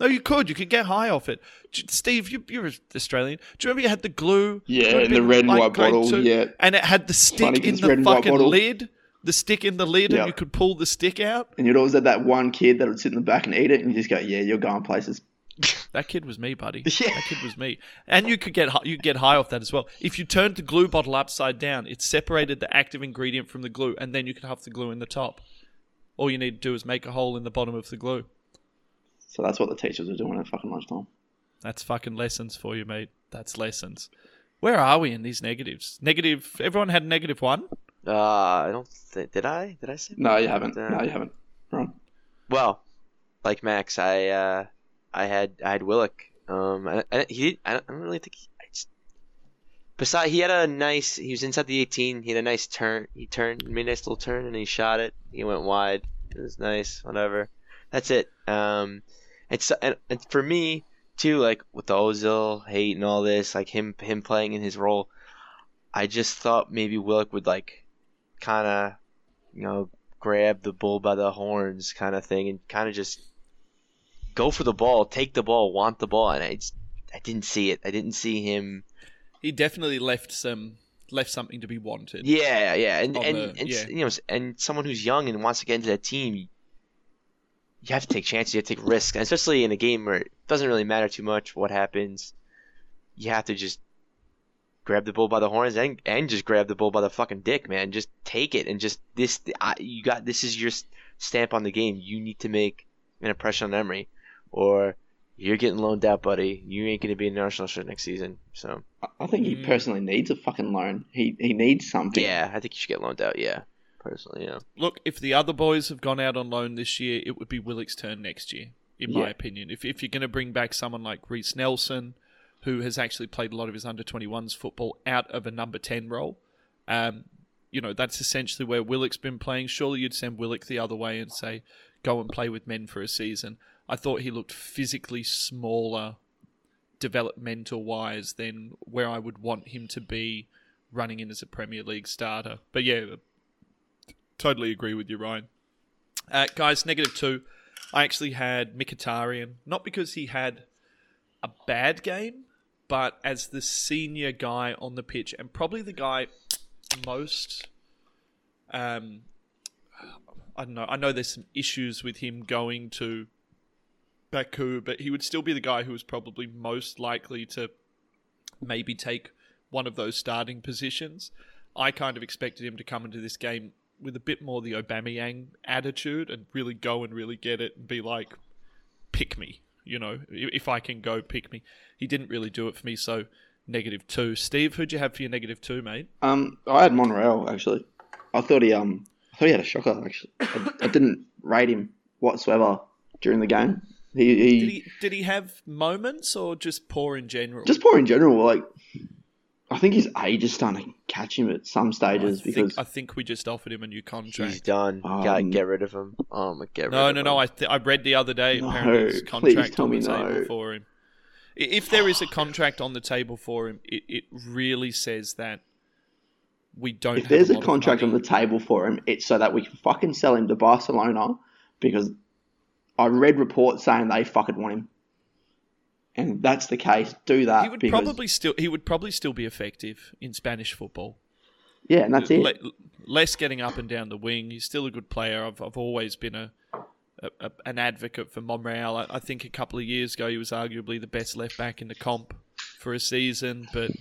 No, you could. You could get high off it. Steve, you, you're Australian. Do you remember you had the glue? Yeah, in the red and white bottle, two, yeah. and it had the stick Funny, in the fucking lid. The stick in the lid, Yeah. and you could pull the stick out. And you'd always have that one kid that would sit in the back and eat it, and you just go, "Yeah, you're going places." That kid was me, buddy. Yeah. That kid was me. And you could get hi- you get high off that as well. If you turned the glue bottle upside down, it separated the active ingredient from the glue, and then you could have the glue in the top. All you need to do is make a hole in the bottom of the glue. So that's what the teachers were doing at fucking lunchtime. That's fucking lessons for you, mate. That's lessons. Where are we in these negatives? Negative. Everyone had negative one. Uh, I don't think did I did I say? No, you haven't. Uh, No, you haven't. Right. Well, like Max, I uh, I had I had Willock. Um, I, I, he I don't, I don't really think. He, I just, besides, he had a nice. He was inside the 18. He had a nice turn. He turned, made a nice little turn, and he shot it. He went wide. It was nice. Whatever. That's it. Um, it's and, and for me too, like with the Ozil hate and all this, like him him playing in his role. I just thought maybe Willock would like, kind of, you know, grab the bull by the horns kind of thing and kind of just go for the ball, take the ball, want the ball, and I just, I didn't see it. I didn't see him. He definitely left some left something to be wanted. Yeah, yeah, and and, the- and yeah. you know, and someone who's young and wants to get into that team, you have to take chances, you have to take risks, and especially in a game where it doesn't really matter too much what happens. You have to just grab the bull by the horns and and just grab the bull by the fucking dick, man. Just take it and just this. I, you got this is your stamp on the game. You need to make an impression on Emery, or you're getting loaned out, buddy. You ain't gonna be in the national shirt next season. So I think he Mm. personally needs a fucking loan. He he needs something. yeah, I think he should get loaned out. Yeah, personally, yeah. Look, if the other boys have gone out on loan this year, it would be Willock's turn next year, in my opinion. If if you're going to bring back someone like Reiss Nelson, who has actually played a lot of his under 21s football out of a number 10 role, um, you know, that's essentially where Willock's been playing. Surely you'd send Willock the other way and say, go and play with men for a season. I thought he looked physically smaller, developmental wise, than where I would want him to be running in as a Premier League starter. But yeah, totally agree with you, Ryan. Uh, guys, negative two. I actually had Mkhitaryan, not because he had a bad game, but as the senior guy on the pitch and probably the guy most. Um, I don't know. I know there's some issues with him going to Baku, but he would still be the guy who was probably most likely to maybe take one of those starting positions. I kind of expected him to come into this game with a bit more the Aubameyang attitude and really go and really get it and be like, pick me, you know, if I can go, pick me. He didn't really do it for me, so negative two. Steve, who'd you have for your negative two, mate? Um, I had Monreal actually. I thought he um, I thought he had a shocker actually. I, I didn't rate him whatsoever during the game. He, he, Did he did he have moments or just poor in general? just poor in general. Like, I think his age is starting to catch him at some I stages think, because I think we just offered him a new contract. He's done. Um, Gotta get rid of him. Um, get No, no, no. I th- I read the other day No, apparently his contract tell on the me table for him. If there is a contract on the table for him, it, it really says that we don't. if have there's a lot of contract on money. the table for him, it's so that we can fucking sell him to Barcelona because I read reports saying they fucking want him. And that's the case. Do that. he would because, probably still he would probably still be effective in Spanish football. yeah, and that's it. Less getting up and down the wing. He's still a good player. I've I've always been a, a, a an advocate for Monreal. I, I think a couple of years ago he was arguably the best left back in the comp for a season, but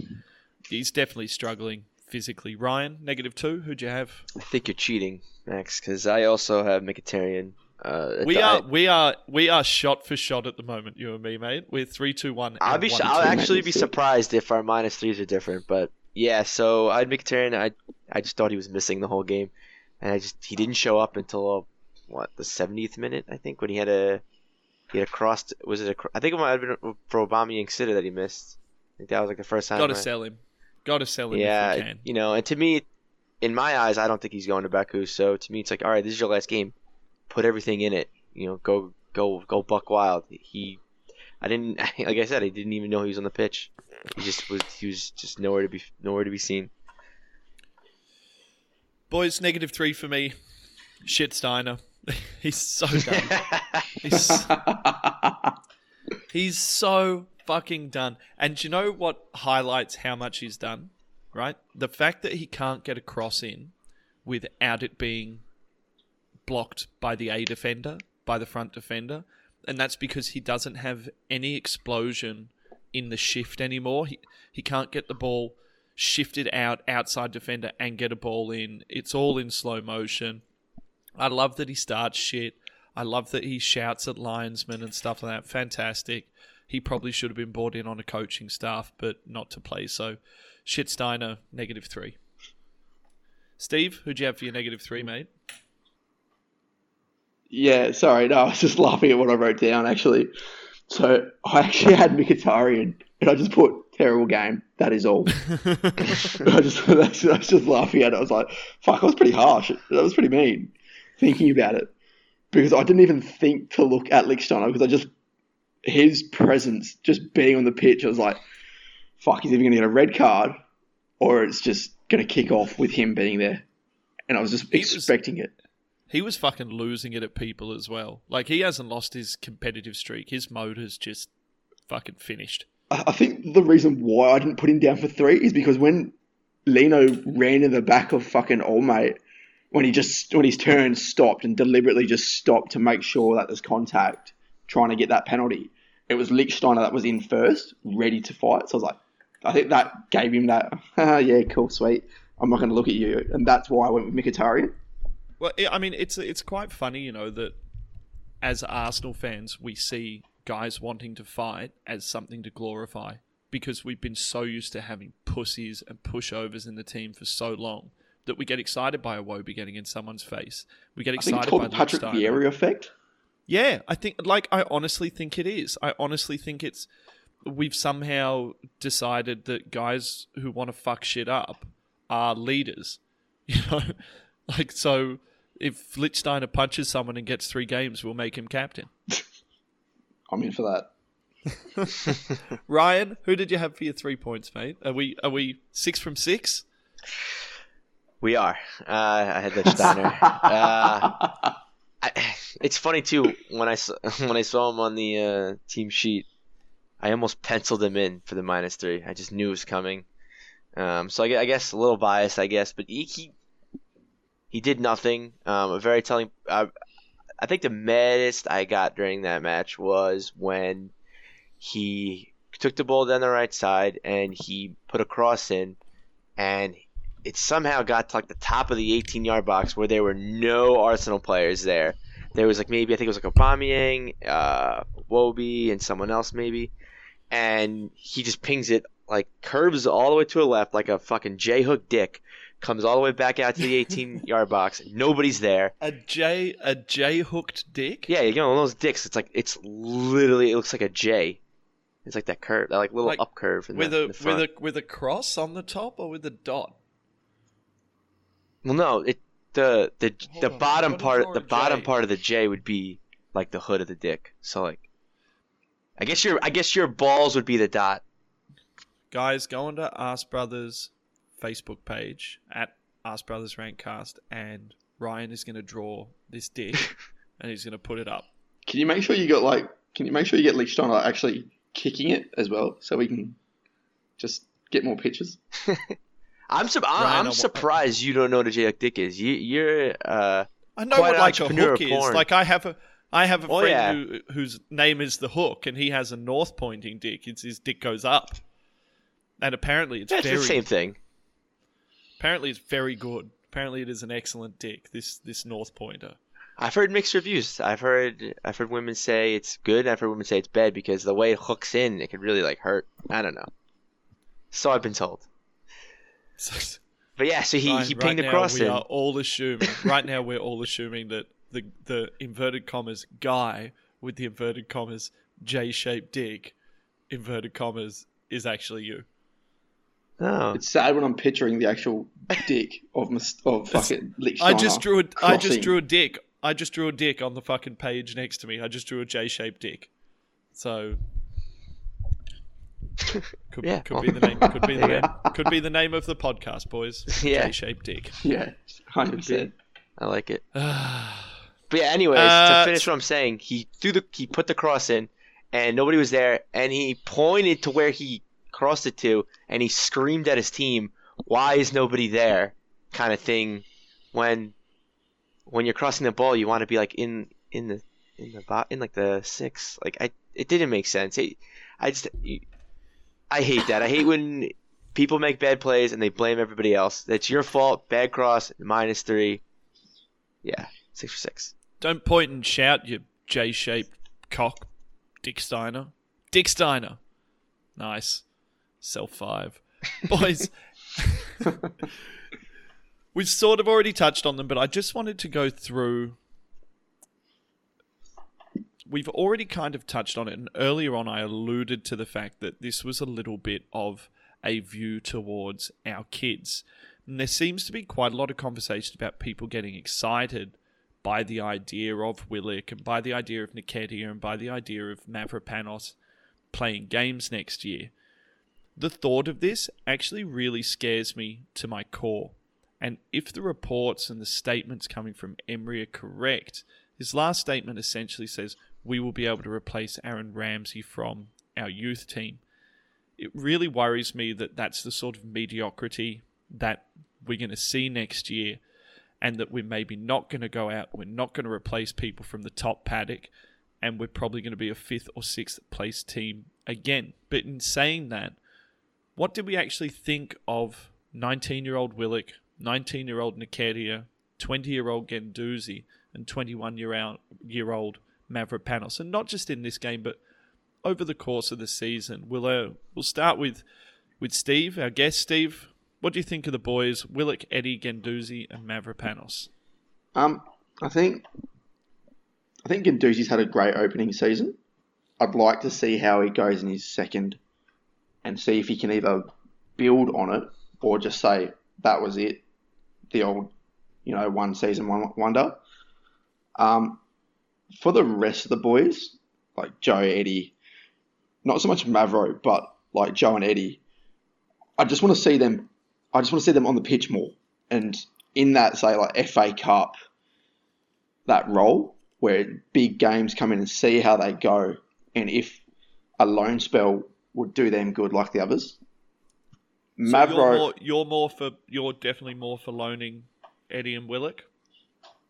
he's definitely struggling physically. Ryan, negative two. Who'd you have? I think you're cheating, Max, because I also have Mkhitaryan. Uh, We I- are we are we are shot for shot at the moment, you and me, mate. We're three, two, one. I'll be one, I'll two. actually be minus surprised if our minus threes are different. But yeah, so I had Mkhitaryan. I I just thought he was missing the whole game, and I just he didn't show up until uh, what the 70th minute I think when he had a he had a cross. Was it a? cro- I think it might have been for Aubameyang Sitter that he missed. I think that was like the first time. Got to I- sell him. Got to sell him yeah, if can. you know, and to me, in my eyes, I don't think he's going to Baku. So to me, it's like, all right, this is your last game. Put everything in it. You know, go go go buck wild. He, I didn't like I said, I didn't even know he was on the pitch. He just was. He was just nowhere to be nowhere to be seen. Boys, negative three for me. Shit Steiner. He's so done. He's, he's so fucking done. And do you know what highlights how much he's done? Right? The fact that he can't get a cross in without it being blocked by the A defender, by the front defender. And that's because he doesn't have any explosion in the shift anymore. He, he can't get the ball shifted out outside defender and get a ball in. It's all in slow motion. I love that he starts shit. I love that he shouts at linesmen and stuff like that. Fantastic. He probably should have been brought in on a coaching staff, but not to play. So, shit Steiner, negative three. Steve, who'd you have for your negative three, mate? Yeah, sorry, no, I was just laughing at what I wrote down actually. So I actually had Mkhitaryan, and I just put terrible game. That is all. I just, I was just laughing at it. I was like, "Fuck!" I was pretty harsh. That was pretty mean. Thinking about it, because I didn't even think to look at Lichtsteiner because I just his presence just being on the pitch. I was like, "Fuck!" He's either going to get a red card, or it's just going to kick off with him being there. And I was just He was- expecting it. He was fucking losing it at people as well. Like, he hasn't lost his competitive streak. His mode has just fucking finished. I think the reason why I didn't put him down for three is because when Lino ran in the back of fucking Allmate, when he just when his turn stopped and deliberately just stopped to make sure that there's contact, trying to get that penalty, it was Lichtsteiner that was in first, ready to fight. So I was like, I think that gave him that. Ah, yeah, cool, sweet. I'm not going to look at you, and that's why I went with Mkhitaryan. Well, I mean, it's it's quite funny, you know, that as Arsenal fans, we see guys wanting to fight as something to glorify because we've been so used to having pussies and pushovers in the team for so long that we get excited by a Iwobi getting in someone's face. We get I think excited it's called by the Patrick. Vieira effect. Yeah, I think like I honestly think it is. I honestly think it's we've somehow decided that guys who want to fuck shit up are leaders. You know? Like so if Lichtsteiner punches someone and gets three games, we'll make him captain. I'm in for that. Ryan, who did you have for your three points, mate? Are we are we six from six? We are. Uh, I had Lichtsteiner. uh, I, it's funny too when I saw, when I saw him on the uh, team sheet, I almost penciled him in for the minus three. I just knew it was coming. Um, so I, I guess a little biased, I guess, but he he, he did nothing. Um, a very telling. Uh, I think the maddest I got during that match was when he took the ball down the right side and he put a cross in, and it somehow got to like the top of the 18 yard box where there were no Arsenal players there. There was like maybe I think it was like Aubameyang, uh, Wobie, and someone else maybe, and he just pings it like curves all the way to the left like a fucking J hook dick, comes all the way back out to the 18 yard box. Nobody's there. A J a J hooked dick? Yeah, you know those dicks. It's like it's literally it looks like a J. It's like that curve, that like little Like, up curve in With the, a the with a with a cross on the top or with a dot? Well, no, it the the Hold the on, bottom part the bottom J? part of the J would be like the hood of the dick. So like, I guess your I guess your balls would be the dot. Guys, go onto Arse Brothers Facebook page at Arse Brothers Rankcast and Ryan is gonna draw this dick and he's gonna put it up. Can you make sure you got like? Can you make sure you get Lichtsteiner like, actually kicking it as well, so we can just get more pictures? I'm sur- Ryan, I I'm, wa- I'm surprised you don't know what a J hook dick is. You you're uh I know Quite what like a hook is. Like I have a I have a Oh, friend yeah. who, whose name is the Hook, and he has a north pointing dick. It's his dick goes up, and apparently it's that's very the same thing. Apparently it's very good. Apparently it is an excellent dick. This this north pointer. I've heard mixed reviews. I've heard I've heard women say it's good. and I've heard women say it's bad because the way it hooks in, it could really like hurt. I don't know. So I've been told. So, But yeah, so he Ryan, he right pinged now across we in. are all assuming. right now we're all assuming that the the inverted commas guy with the inverted commas J shaped dick inverted commas is actually you. Oh. It's sad when I'm picturing the actual dick of mis- of fucking I just drew a I just drew a dick. I just drew a dick on the fucking page next to me. I just drew a J shaped dick. So could, Yeah, could be the name could be the name could be the name of the podcast, boys. Yeah. J shaped dick. Yeah, hundred percent. I like it. But yeah, anyways, Uh, to finish what I'm saying, he threw the he put the cross in, and nobody was there, and he pointed to where he crossed it to, and he screamed at his team, "Why is nobody there?" kind of thing. When when you're crossing the ball, you want to be like in in the in the bo- in like the six. Like I, it didn't make sense. It, I just I hate that. I hate when people make bad plays and they blame everybody else. That's your fault. Bad cross. Minus three. Yeah, six for six. Don't point and shout, you J shaped cock, Dick Steiner. Dick Steiner. Nice. Self five. Boys, we've sort of already touched on them, but I just wanted to go through. We've already kind of touched on it, and earlier on I alluded to the fact that this was a little bit of a view towards our kids. And there seems to be quite a lot of conversation about people getting excited by the idea of Willock and by the idea of Nketiah and by the idea of Mavropanos playing games next year. The thought of this actually really scares me to my core. And if the reports and the statements coming from Emery are correct, his last statement essentially says we will be able to replace Aaron Ramsey from our youth team. It really worries me that that's the sort of mediocrity that we're going to see next year and that we're maybe not going to go out, we're not going to replace people from the top paddock, and we're probably going to be a fifth or sixth place team again. But in saying that, what did we actually think of 19 year old Willock, 19 year old Nketiah, 20 year old Guendouzi, and 21 year old Mavropanos, and not just in this game, but over the course of the season. We'll uh, we'll start with with Steve, our guest. Steve, what do you think of the boys, Willock, Eddie, Guendouzi, and Mavropanos? Um, I think I think Guendouzi's had a great opening season. I'd like to see how he goes in his second, and see if he can either build on it or just say that was it, the old, you know, one season wonder. Um, for the rest of the boys, like Joe, Eddie, not so much Mavro, but like Joe and Eddie, I just want to see them. I just want to see them on the pitch more, and in that, say like FA Cup, that role where big games come in and see how they go, and if a loan spell would do them good like the others. So Mavro, you're more, you're more for you're definitely more for loaning Eddie and Willock.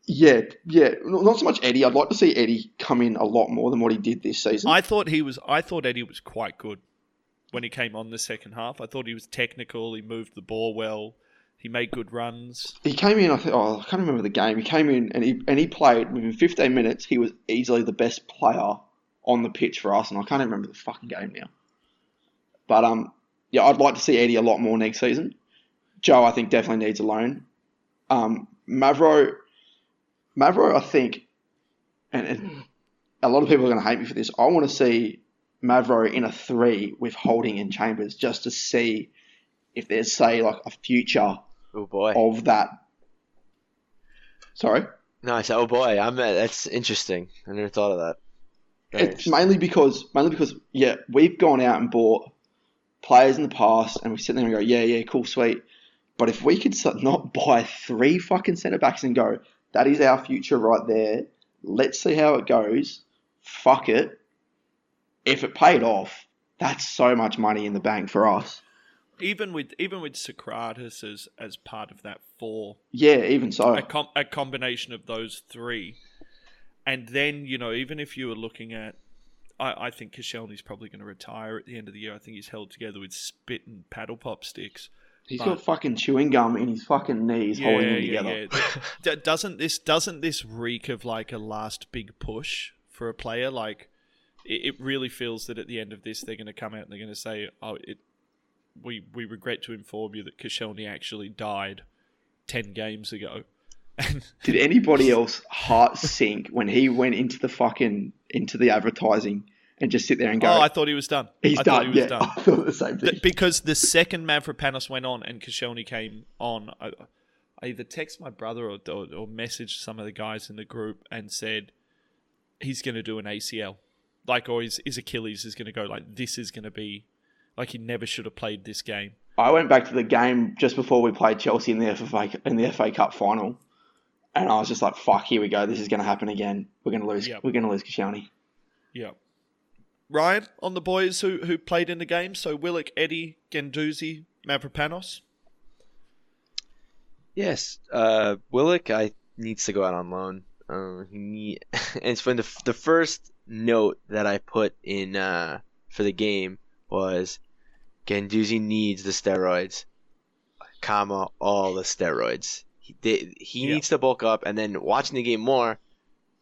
yeah, yeah, not so much Eddie. I'd like to see Eddie come in a lot more than what he did this season. I thought he was. I thought Eddie was quite good when he came on the second half. I thought he was technical. He moved the ball well. He made good runs. he came in. I think. Oh, I can't remember the game. He came in and he and he played within 15 minutes. He was easily the best player on the pitch for us, and I can't even remember the fucking game now. But um, yeah, I'd like to see Eddie a lot more next season. Joe, I think definitely needs a loan. Um, Mavro, Mavro, I think, and, and a lot of people are going to hate me for this. I want to see Mavro in a three with Holding and Chambers just to see if there's say like a future Oh boy. of that. Sorry, No, I said, oh boy. I'm. uh, That's interesting. I never thought of that. Very it's mainly because mainly because yeah, we've gone out and bought players in the past, and we sit there and go, yeah, yeah, cool, sweet. But if we could not buy three fucking centre backs and go, that is our future right there. Let's see how it goes. Fuck it. If it paid off, that's so much money in the bank for us. Even with even with Sokratis as as part of that four, Yeah, even so. a, com- a combination of those three, and then you know even if you were looking at, I, I think Koscielny's probably going to retire at the end of the year. I think he's held together with spit and paddle pop sticks. He's but- got fucking chewing gum in his fucking knees holding him together. D- doesn't this doesn't this reek of like a last big push for a player? Like it, it really feels that at the end of this, they're going to come out and they're going to say, "Oh, it, we we regret to inform you that Koscielny actually died ten games ago." Did anybody else heart sink when he went into the fucking into the advertising and just sit there and go, oh, I thought he was done. "He's I done"? Thought he was yeah, done. I thought the same thing. Because the second Mavropanos went on and Koscielny came on, I, I either text my brother or, or, or messaged some of the guys in the group and said he's going to do an ACL, like or his, his Achilles is going to go like this is going to be like he never should have played this game. I went back to the game just before we played Chelsea in the FA in the FA Cup final, and I was just like, "Fuck, here we go. This is going to happen again. We're going to lose. Yep. We're going to lose Koscielny." Yeah. Ryan on the boys who who played in the game. So Willock, Eddie, Guendouzi, Mavropanos. Yes, uh, Willock I needs to go out on loan. Um, he need, and it's when the the first note that I put in uh, for the game was Guendouzi needs the steroids, comma all the steroids. He they, he Yeah. needs to bulk up, and then watching the game more,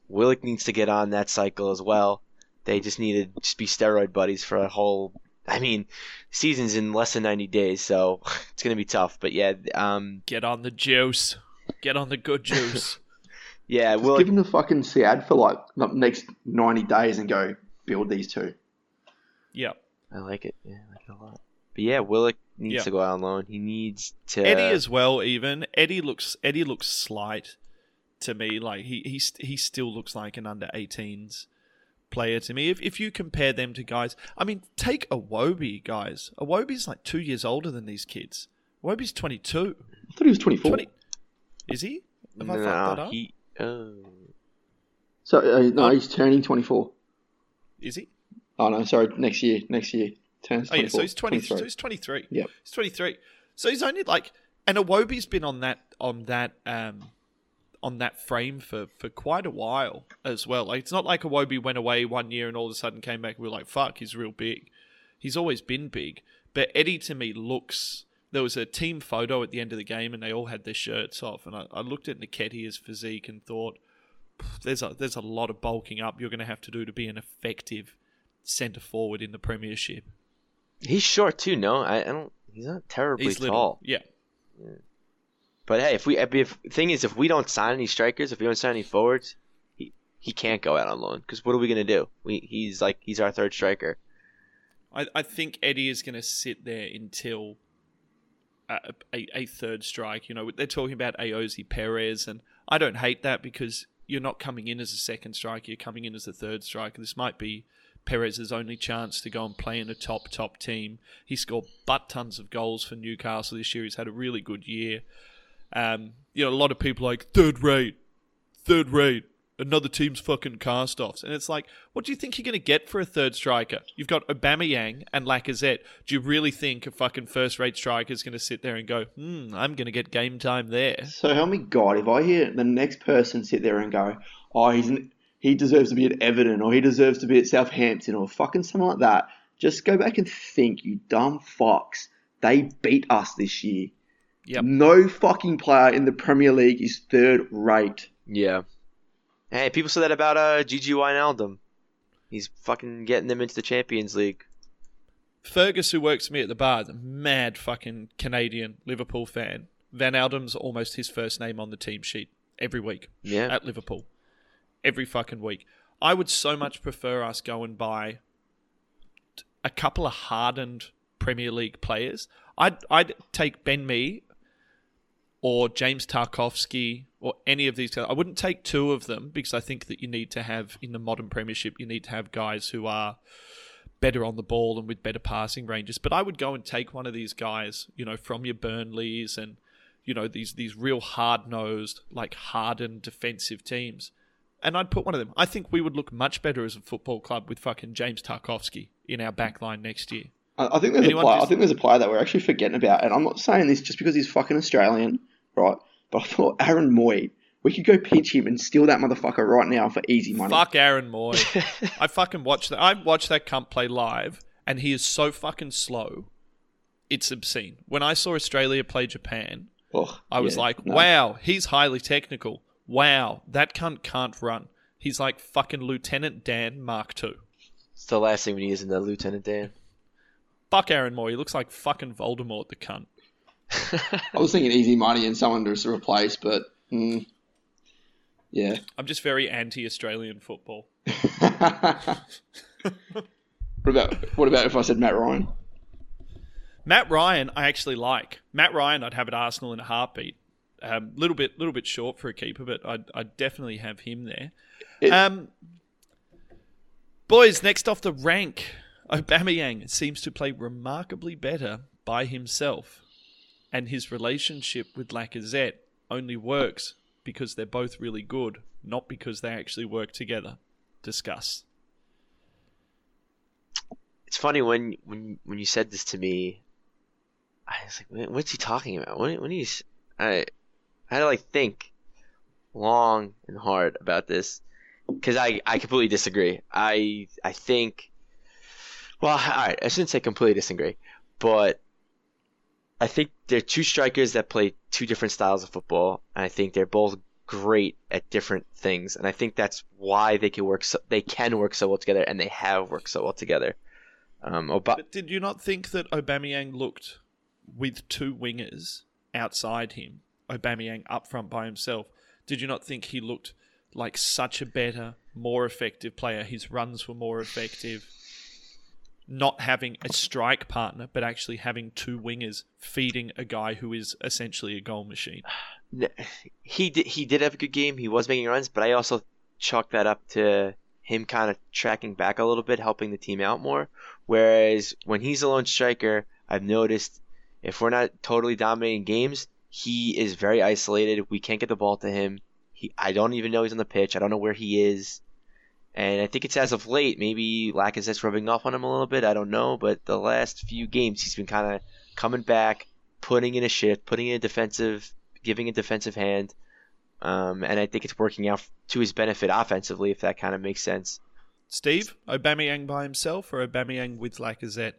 Willock needs to get on that cycle as well. They just need to just be steroid buddies for a whole. I mean, season's in less than ninety days, so it's gonna be tough. But yeah, um, Get on the juice. Get on the good juice. yeah, Just Willock give him the fucking SIAD for like the next ninety days and go build these two. yeah. I like it. Yeah, I like it a lot. But yeah, Willock needs Yeah. to go out on loan. He needs to. Eddie as well. Even Eddie looks Eddie looks slight to me. Like he he he still looks like an under 18s player to me. If if you compare them to guys, I mean, take Iwobi guys. Iwobi's like two years older than these kids. Iwobi's 22. I thought he was twenty four. 20 Is he? Have I fucked that no, up? he. Oh. So uh, no, he's turning twenty four. Is he? Oh no, sorry, next year. Next year Oh yeah, so he's 20, 23. so he's 23. Yep. He's 23. So he's only like and Iwobi's been on that on that um on that frame for for quite a while as well. Like it's not like Iwobi went away one year and all of a sudden came back and we were like fuck, he's real big. He's always been big, But Eddie to me looks. There was a team photo at the end of the game, and they all had their shirts off. And I, I looked at Nketiah's physique and thought, "There's a there's a lot of bulking up you're going to have to do to be an effective centre forward in the Premiership." He's short too. No, I, I don't. He's not terribly He's tall. little, yeah. But hey, if we if, thing is, if we don't sign any strikers, if we don't sign any forwards, he he can't go out on loan. Because what are we gonna do? We he's like he's our third striker. I, I think Eddie is going to sit there until a, a, a third strike. You know, they're talking about Ayoze Perez, and I don't hate that because you're not coming in as a second striker, you're coming in as a third striker. This might be Perez's only chance to go and play in a top, top team. He scored butt tons of goals for Newcastle this year. He's had a really good year. Um, you know, a lot of people like, third rate, third rate another team's fucking cast offs. And it's like, what do you think you're going to get for a third striker? You've got Aubameyang and Lacazette. Do you really think a fucking first rate striker is going to sit there and go, hmm, I'm going to get game time there? So help me God, if I hear the next person sit there and go, oh, he's an, he deserves to be at Everton or he deserves to be at Southampton or fucking something like that, just go back and think, you dumb fucks. They beat us this year. Yep. No fucking player in the Premier League is third rate. Yeah. Hey, people said that about uh Gini Wijnaldum. He's fucking getting them into the Champions League. Fergus, who works for me at the bar, is a mad fucking Canadian Liverpool fan. Wijnaldum's almost his first name on the team sheet every week Yeah. at Liverpool. Every fucking week. I would so much prefer us go and buy a couple of hardened Premier League players. I'd I'd take Ben Mee or James Tarkowski or any of these guys. I wouldn't take two of them because I think that you need to have in the modern Premiership you need to have guys who are better on the ball and with better passing ranges. But I would go and take one of these guys, you know, from your Burnleys and you know these these real hard nosed, like hardened defensive teams, and I'd put one of them. I think we would look much better as a football club with fucking James Tarkowski in our back line next year. I I think there's Anyone a player. just- I think there's a player that we're actually forgetting about, and I'm not saying this just because he's fucking Australian, right? But I thought Aaron Mooy, we could go pinch him and steal that motherfucker right now for easy money. Fuck Aaron Mooy. I fucking watched that. I watched that cunt play live, and he is so fucking slow. It's obscene. When I saw Australia play Japan, Ugh, I was yeah, like, no. wow, he's highly technical. Wow, that cunt can't run. He's like fucking Lieutenant Dan Mark II. It's the last thing we need is in the Lieutenant Dan. Fuck Aaron Mooy. He looks like fucking Voldemort, the cunt. I was thinking easy money and someone to replace, but mm, yeah. I'm just very anti-Australian football. what about what about if I said Matt Ryan? Matt Ryan, I actually like. Matt Ryan, I'd have at Arsenal in a heartbeat. Um, little bit, little bit short for a keeper, but I'd, I'd definitely have him there. Um, boys, next off the rank, Aubameyang seems to play remarkably better by himself, and his relationship with Lacazette only works because they're both really good, not because they actually work together. Discuss. It's funny when when when you said this to me, I was like, "What's he talking about?" When when he's I I had to like think long and hard about this because I I completely disagree. I I think well, all right, I shouldn't say completely disagree, but I think they're two strikers that play two different styles of football, and I think they're both great at different things, and I think that's why they can work. So, they can work so well together, and they have worked so well together. Um, Oba- But did you not think that Aubameyang looked with two wingers outside him, Aubameyang up front by himself? Did you not think he looked like such a better, more effective player? His runs were more effective. Not having a strike partner, but actually having two wingers feeding a guy who is essentially a goal machine. He did he did have a good game. He was making runs, but I also chalk that up to him kind of tracking back a little bit, helping the team out more. Whereas when he's a lone striker, I've noticed if we're not totally dominating games, he is very isolated. We can't get the ball to him. He I don't even know he's on the pitch. I don't know where he is. And I think it's as of late, maybe Lacazette's rubbing off on him a little bit. I don't know, but the last few games he's been kind of coming back, putting in a shift, putting in a defensive, giving a defensive hand. Um, and I think it's working out to his benefit offensively, if that kind of makes sense. Steve, Aubameyang by himself or Aubameyang with Lacazette?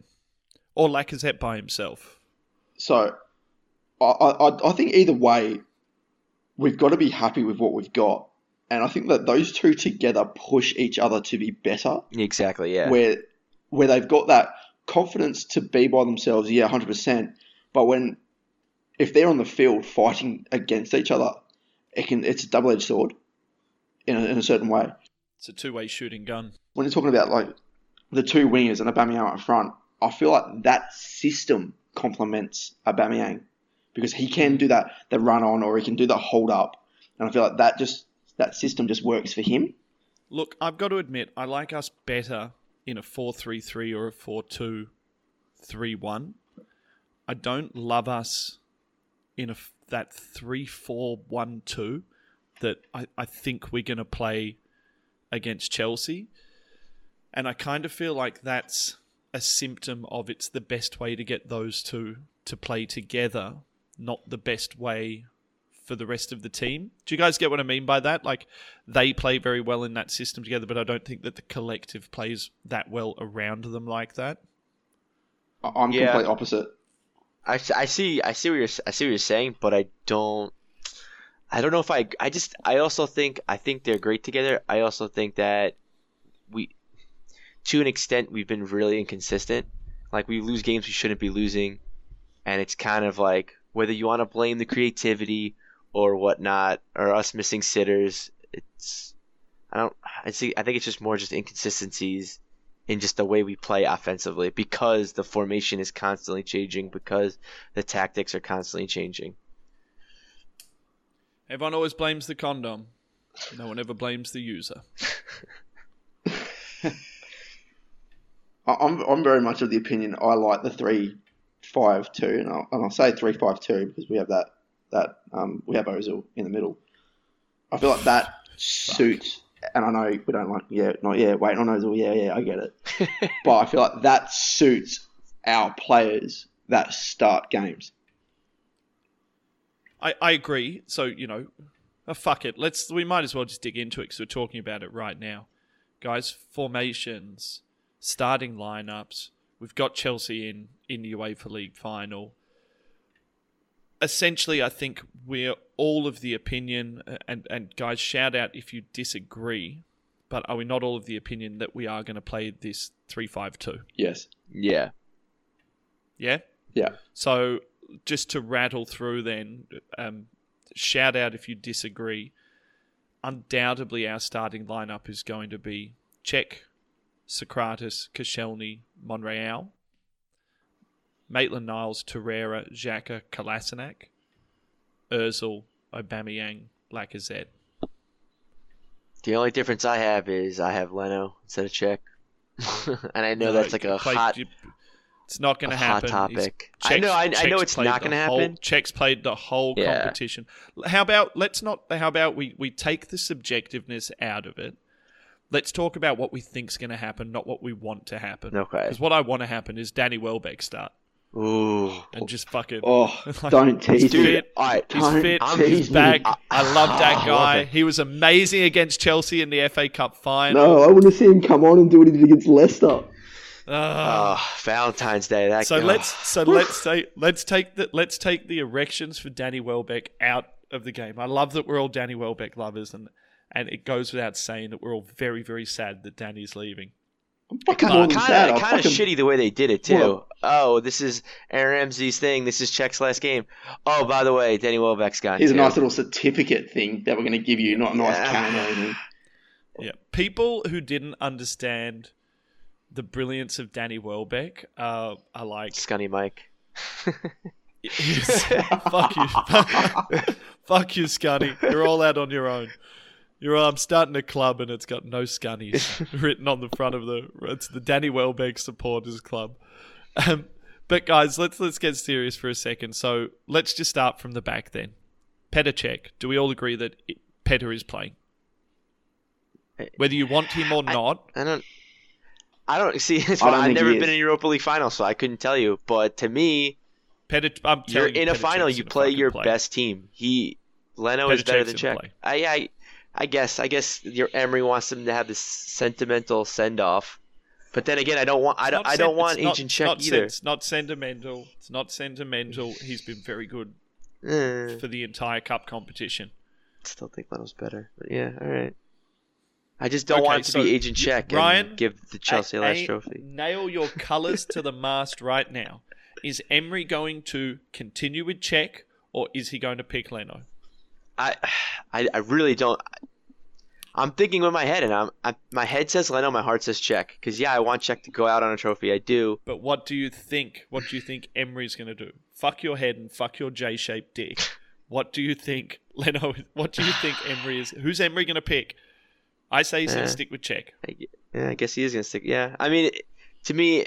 or Lacazette by himself? So, I, I, I think either way, we've got to be happy with what we've got, and I think that those two together push each other to be better. Exactly. Yeah. Where, where they've got that confidence to be by themselves, yeah, hundred percent. But when, if they're on the field fighting against each other, it can it's a double edged sword, in a, in a certain way. It's a two-way shooting gun. When you're talking about like the two wingers and Aubameyang up front, I feel like that system complements Aubameyang because he can do that the run on or he can do the hold up, and I feel like that just that system just works for him. Look, I've got to admit, I like us better in a 4-3-3 or a 4-2-3-1. I don't love us in a, that 3-4-1-2 that I, I think we're going to play against Chelsea. And I kind of feel like that's a symptom of it's the best way to get those two to play together, not the best way for the rest of the team. Do you guys get what I mean by that? Like they play very well in that system together, but I don't think that the collective plays that well around them like that. I- I'm Yeah. complete opposite. I, I see I see what you're I see what you're saying, but I don't I don't know if I I just I also think I think they're great together. I also think that we to an extent we've been really inconsistent. Like we lose games we shouldn't be losing, and it's kind of like whether you want to blame the creativity or whatnot or us missing sitters. It's I don't I see I think it's just more just inconsistencies in just the way we play offensively because the formation is constantly changing because the tactics are constantly changing. Everyone always blames the condom. No one ever blames the user. I- I'm I'm very much of the opinion I like the three five two, and I'll, and I'll say three five two because we have that that um, we have Ozil in the middle. I feel like that suits, and I know we don't like yeah not yeah waiting on Ozil yeah yeah I get it, but I feel like that suits our players that start games. I, I agree. So you know, uh, fuck it. Let's we might as well just dig into it because we're talking about it right now, guys. Formations, starting lineups. We've got Chelsea in in the UEFA League final. Essentially, I think we're all of the opinion, and and guys, shout out if you disagree. But are we not all of the opinion that we are going to play this three five two? Yes. yeah. Yeah. Yeah. So just to rattle through, then um, shout out if you disagree. Undoubtedly, our starting lineup is going to be Cech, Sokratis, Koscielny, Monreal, Maitland Niles, Torreira, Xhaka, Kolasinac, Ozil, Aubameyang, Lacazette. The only difference I have is I have Leno instead of Cech. and I know No, that's like a play- hot you- It's not going to happen. He's- topic. I know I, I know it's not going to happen. Cech's played the whole Yeah. competition. How about let's not? How about we we take the subjectiveness out of it. Let's talk about what we think's going to happen, not what we want to happen. Okay. Because what I want to happen is Danny Welbeck start Ooh. and just fucking. Oh, Like, don't tease he's me. fit. Right. He's fit. He's back. I love that I love guy. it. He was amazing against Chelsea in the FA Cup final. No, I want to see him come on and do what he did against Leicester. Ah. Oh, Valentine's Day. That So guy. let's so let's say let's take the let's take the erections for Danny Welbeck out of the game. I love that we're all Danny Welbeck lovers, and and it goes without saying that we're all very very sad that Danny's leaving. I'm fucking kind of kind sad. of kind of fucking- shitty the way they did it too. Well- oh, this is Aaron Ramsey's thing. This is Cech's last game. Oh, by the way, Danny Welbeck's gone Here's a nice little certificate thing that we're going to give you, not a nice Yeah. cane or anything. Yeah, people who didn't understand the brilliance of Danny Welbeck uh, are like Scunny Mike. fuck you, fuck you, Scunny. You're all out on your own. You're. I'm starting a club and it's got no Scunnies written on the front of the. It's the Danny Welbeck Supporters Club. Um, but guys, let's let's get serious for a second. So let's just start from the back then. Petr Cech. Do we all agree that it, Petr is playing? Whether you want him or I- not, I don't. I don't see. It's I don't I've never been in a Europa League final, so I couldn't tell you. But to me, Petr. I'm you're telling you, in a Petr final. Cech's You play your play. best team. He Leno is better Cech's than gonna Cech. I, I I guess I guess your Emery wants him to have this sentimental send off, But then again, I don't want I don't not I don't want not- Agent Cech not sen- either. It's not sentimental. It's not sentimental. He's been very good Eh, for the entire cup competition. still think Leno's better. But yeah, all right. I just don't Okay, want it to so be Agent Cech Ryan, and give the Chelsea A- last A- trophy. Nail your colours to the mast right now. Is Emery going to continue with Cech or is he going to pick Leno? I, I, I really don't. I'm thinking with my head, and I'm, I, my head says Leno, my heart says Cech. Because yeah, I want Cech to go out on a trophy. I do. But what do you think? What do you think Emery's going to do? Fuck your head and fuck your J-shaped dick. What do you think Leno? What do you think Emery is? Who's Emery going to pick? I say he's going Uh, to stick with Cech. I, yeah, I guess he is gonna stick. Yeah, I mean, to me,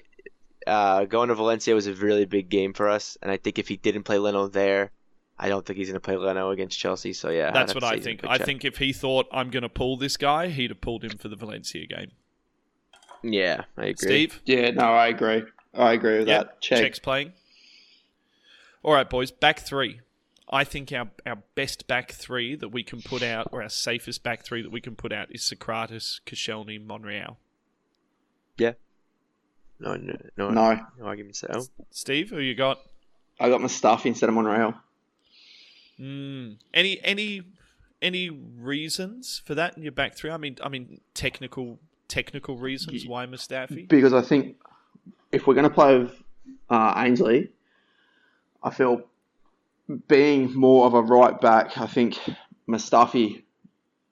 uh, going to Valencia was a really big game for us, and I think if he didn't play Leno there, I don't think he's gonna play Leno against Chelsea. So yeah, That's what I think. I Cech. think if he thought I'm going to pull this guy, he'd have pulled him for the Valencia game. Yeah, I agree. Steve, Yeah, no, I agree. I agree with Yep, that. Cech. Cech's playing. All right, boys, back three. I think our, our best back three that we can put out, or our safest back three that we can put out, is Sokratis, Koscielny, Monreal. No, no, no, No, no arguments there. Oh, Steve, who you got? I got Mustafi instead of Monreal. Mm, any any any reasons for that in your back three? I mean, I mean technical technical reasons why Mustafi. because I think if we're going to play with uh, Ainsley, I feel being more of a right back, I think Mustafi,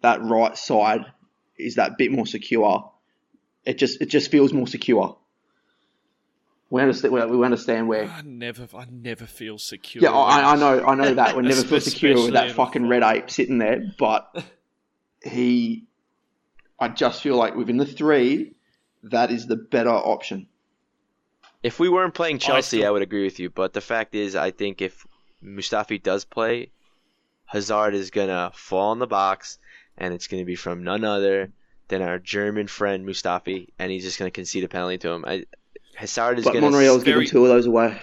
that right side, is that bit more secure. It just it just feels more secure. We understand. We we understand where. I never I never feel secure. Yeah, I, I know. I know that. We never feel secure with that fucking red ape sitting there. But he, I just feel like within the three, that is the better option. If we weren't playing Chelsea, I, still- would agree with you. But the fact is, I think if Mustafi does play, Hazard is gonna fall in the box, and it's gonna be from none other than our German friend Mustafi, and he's just gonna concede a penalty to him. I, Hazard is But gonna. Monreal's very- given two of those away.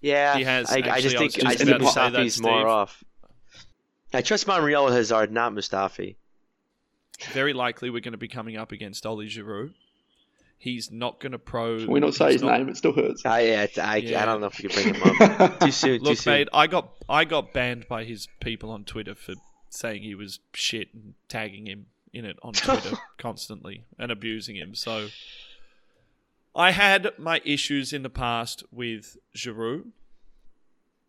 yeah, He has, I, I actually, just I think I just think about to that, Mustafi's more off. I trust Monreal with Hazard, not Mustafi. very likely we're going to be coming up against Oli Giroud. He's not going to pro. Can we not say his not- name? It still hurts. I, I, I, Yeah. I don't know if we can bring him up. too soon. too Look, soon. mate, I got I got banned by his people on Twitter for saying he was shit and tagging him in it on Twitter constantly and abusing him. So I had my issues in the past with Giroud.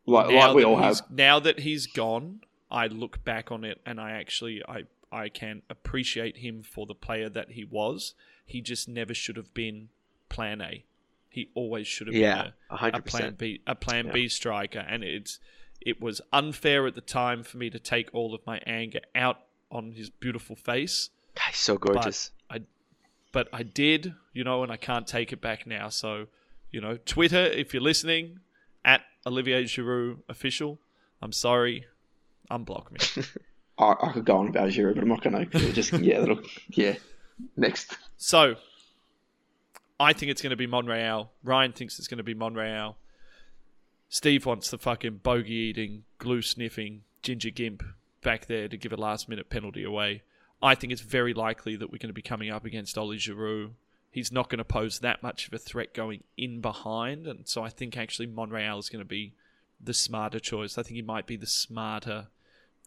Like, now like we that all have. Now that he's gone, I look back on it and I actually I I can appreciate him for the player that he was. He just never should have been Plan A. He always should have yeah, been a a, a Plan. B a Plan Yeah. B striker, and it's it was unfair at the time for me to take all of my anger out on his beautiful face He's so gorgeous. But I did, you know, and I can't take it back now. So, you know, Twitter, if you're listening, at Olivier Giroud official, I'm sorry, unblock me. I, I could go on about Giroud, but I'm not going to. Just yeah, that'll, yeah. Next. so, I think it's going to be Monreal. Ryan thinks it's going to be Monreal. Steve wants the fucking bogey eating, glue sniffing, ginger gimp back there to give a last minute penalty away. I think it's very likely that we're going to be coming up against Oli Giroud. He's not going to pose that much of a threat going in behind, and so I think actually Monreal is going to be the smarter choice. I think he might be the smarter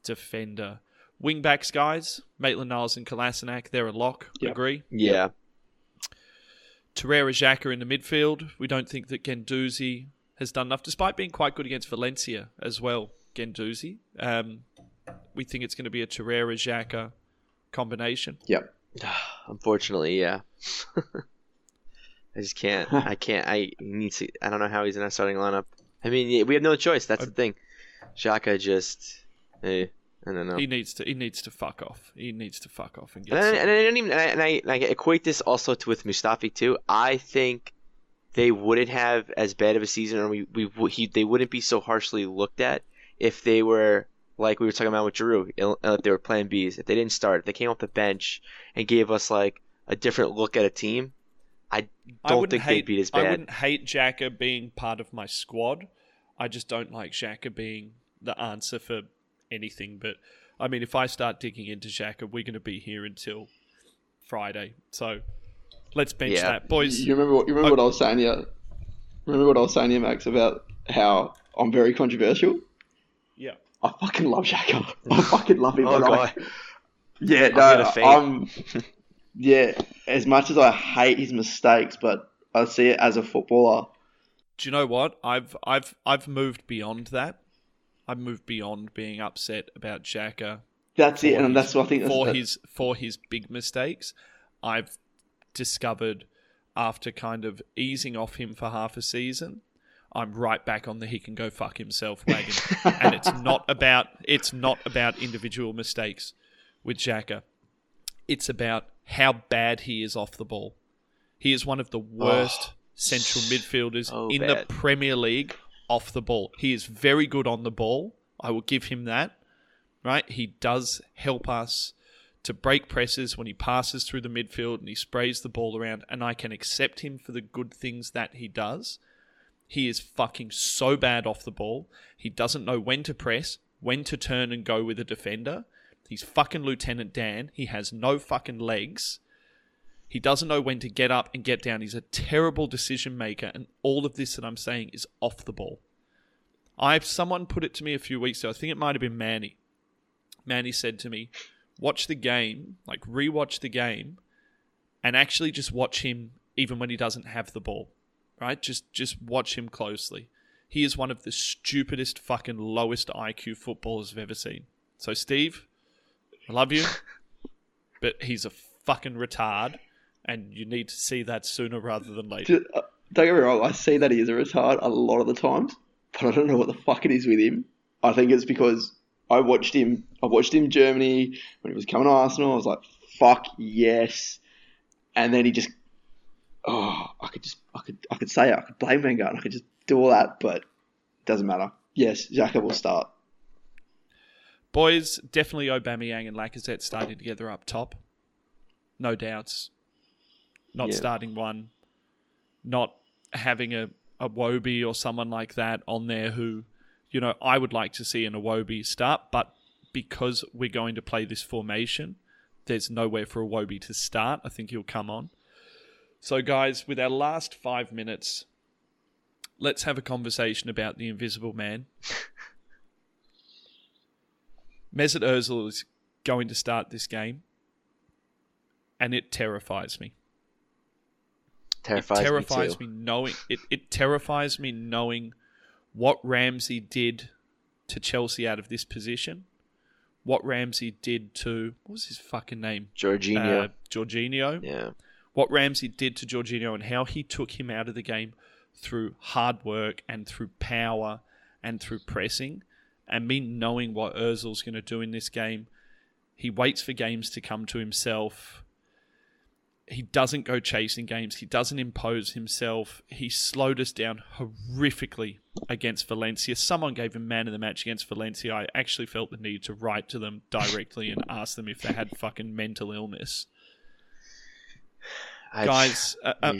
defender. Wing backs, guys, Maitland Niles and Kolasinac, they're a lock. Yep. Agree. yeah, Torreira Xhaka in the midfield. We don't think that Guendouzi has done enough, despite being quite good against Valencia as well. Guendouzi. Um, we think it's going to be a Torreira Xhaka combination. Yep. unfortunately, yeah. I just can't. I can't. I need to. I don't know how he's in our starting lineup. I mean, we have no choice. That's the thing. Xhaka just. Eh, I don't know. He needs to. He needs to fuck off. He needs to fuck off and get. And I, and I don't even and I, and I, and I equate this also to with Mustafi too. I think they wouldn't have as bad of a season, or we, we would- he, they wouldn't be so harshly looked at if they were like we were talking about with Giroud. il- uh, If they were Plan Bs, if they didn't start, if they came off the bench and gave us like a different look at a team, I I don't wouldn't think hate, they'd beat as bad. I wouldn't hate Xhaka being part of my squad. I just don't like Xhaka being the answer for anything. But I mean, if I start digging into Xhaka, we're going to be here until Friday. So Let's bench Yeah. that, boys. You remember what you remember what I was saying here? Remember what I was saying here, Max, about how I'm very controversial? Yeah. I fucking love Xhaka. I fucking love him. Oh but I- god. yeah, no, got a. I'm. Yeah, as much as I hate his mistakes, but I see it as a footballer. Do you know what? I've I've I've moved beyond that. I've moved beyond being upset about Xhaka That's it, and his- that's what I think. That's, for that- his for his big mistakes. I've discovered after kind of easing off him for half a season, I'm right back on the he can go fuck himself wagon. and it's not about it's not about individual mistakes with Xhaka. It's about how bad he is off the ball. He is one of the oh, worst central midfielders so in the. Premier League off the ball. He is very good on the ball. I will give him that. Right? He does help us to break presses when he passes through the midfield and he sprays the ball around, and I can accept him for the good things that he does. He is fucking so bad off the ball. He doesn't know when to press, when to turn and go with a defender. He's fucking Lieutenant Dan. He has no fucking legs. He doesn't know when to get up and get down. He's a terrible decision maker, and all of this that I'm saying is off the ball. I someone put it to me a few weeks ago. I think it might have been Manny. Manny said to me, "Watch the game, like rewatch the game, and actually just watch him even when he doesn't have the ball. Right? Just just watch him closely. He is one of the stupidest, fucking lowest IQ footballers I've ever seen. So Steve, I love you, but he's a fucking retard, and you need to see that sooner rather than later. Uh, Don't get me wrong, I see that he is a retard a lot of the times, but I don't know what the fuck it is with him. I think it's because I watched him. I watched him in Germany when he was coming to Arsenal. I was like, "Fuck yes!" And then he just, oh, I could just, I could, I could say it. I could blame Wenger. and I could just do all that, but it doesn't matter. Yes, Xhaka will start. Boys, definitely Aubameyang and Lacazette starting together up top. No doubts. Not Yeah. starting one. Not having a, Iwobi or someone like that on there who, you know, I would like to see an Iwobi start, but because we're going to play this formation, there's nowhere for a Iwobi to start. I think he'll come on. So, guys, with our last five minutes, let's have a conversation about the Invisible Man. Mesut Ozil is going to start this game, and it terrifies me. Terrifies, it terrifies me, me, knowing it. It terrifies me knowing what Ramsey did to Chelsea out of this position. What Ramsey did to what was his fucking name? Jorginho. Uh, Jorginho. yeah. What Ramsey did to Jorginho and how he took him out of the game through hard work and through power and through pressing, and me knowing what Özil's going to do in this game. He waits for games to come to himself. He doesn't go chasing games. He doesn't impose himself. He slowed us down horrifically against Valencia. Someone gave him man of the match against Valencia. I actually felt the need to write to them directly and ask them if they had fucking mental illness. Guys, uh, uh,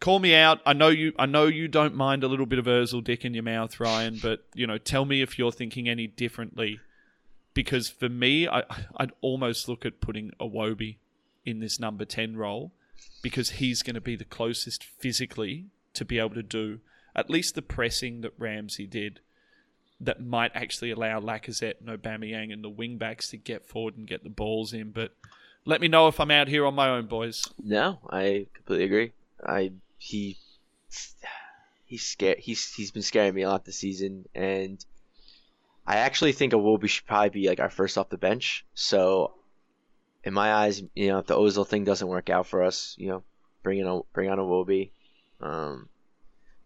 call me out. I know you. I know you don't mind a little bit of Özil dick in your mouth, Ryan. But you know, tell me if you're thinking any differently. Because for me, I, I'd almost look at putting a Iwobi in this number ten role, because he's going to be the closest physically to be able to do at least the pressing that Ramsey did. That might actually allow Lacazette and Aubameyang and the wingbacks to get forward and get the balls in. But let me know if I'm out here on my own, boys. No, I completely agree. I he he's scared. He's he's been scaring me a lot this season, and I actually think Iwobi should probably be like our first off the bench. So, in my eyes, you know, if the Ozil thing doesn't work out for us, you know, bring in a bring on Iwobi. Um,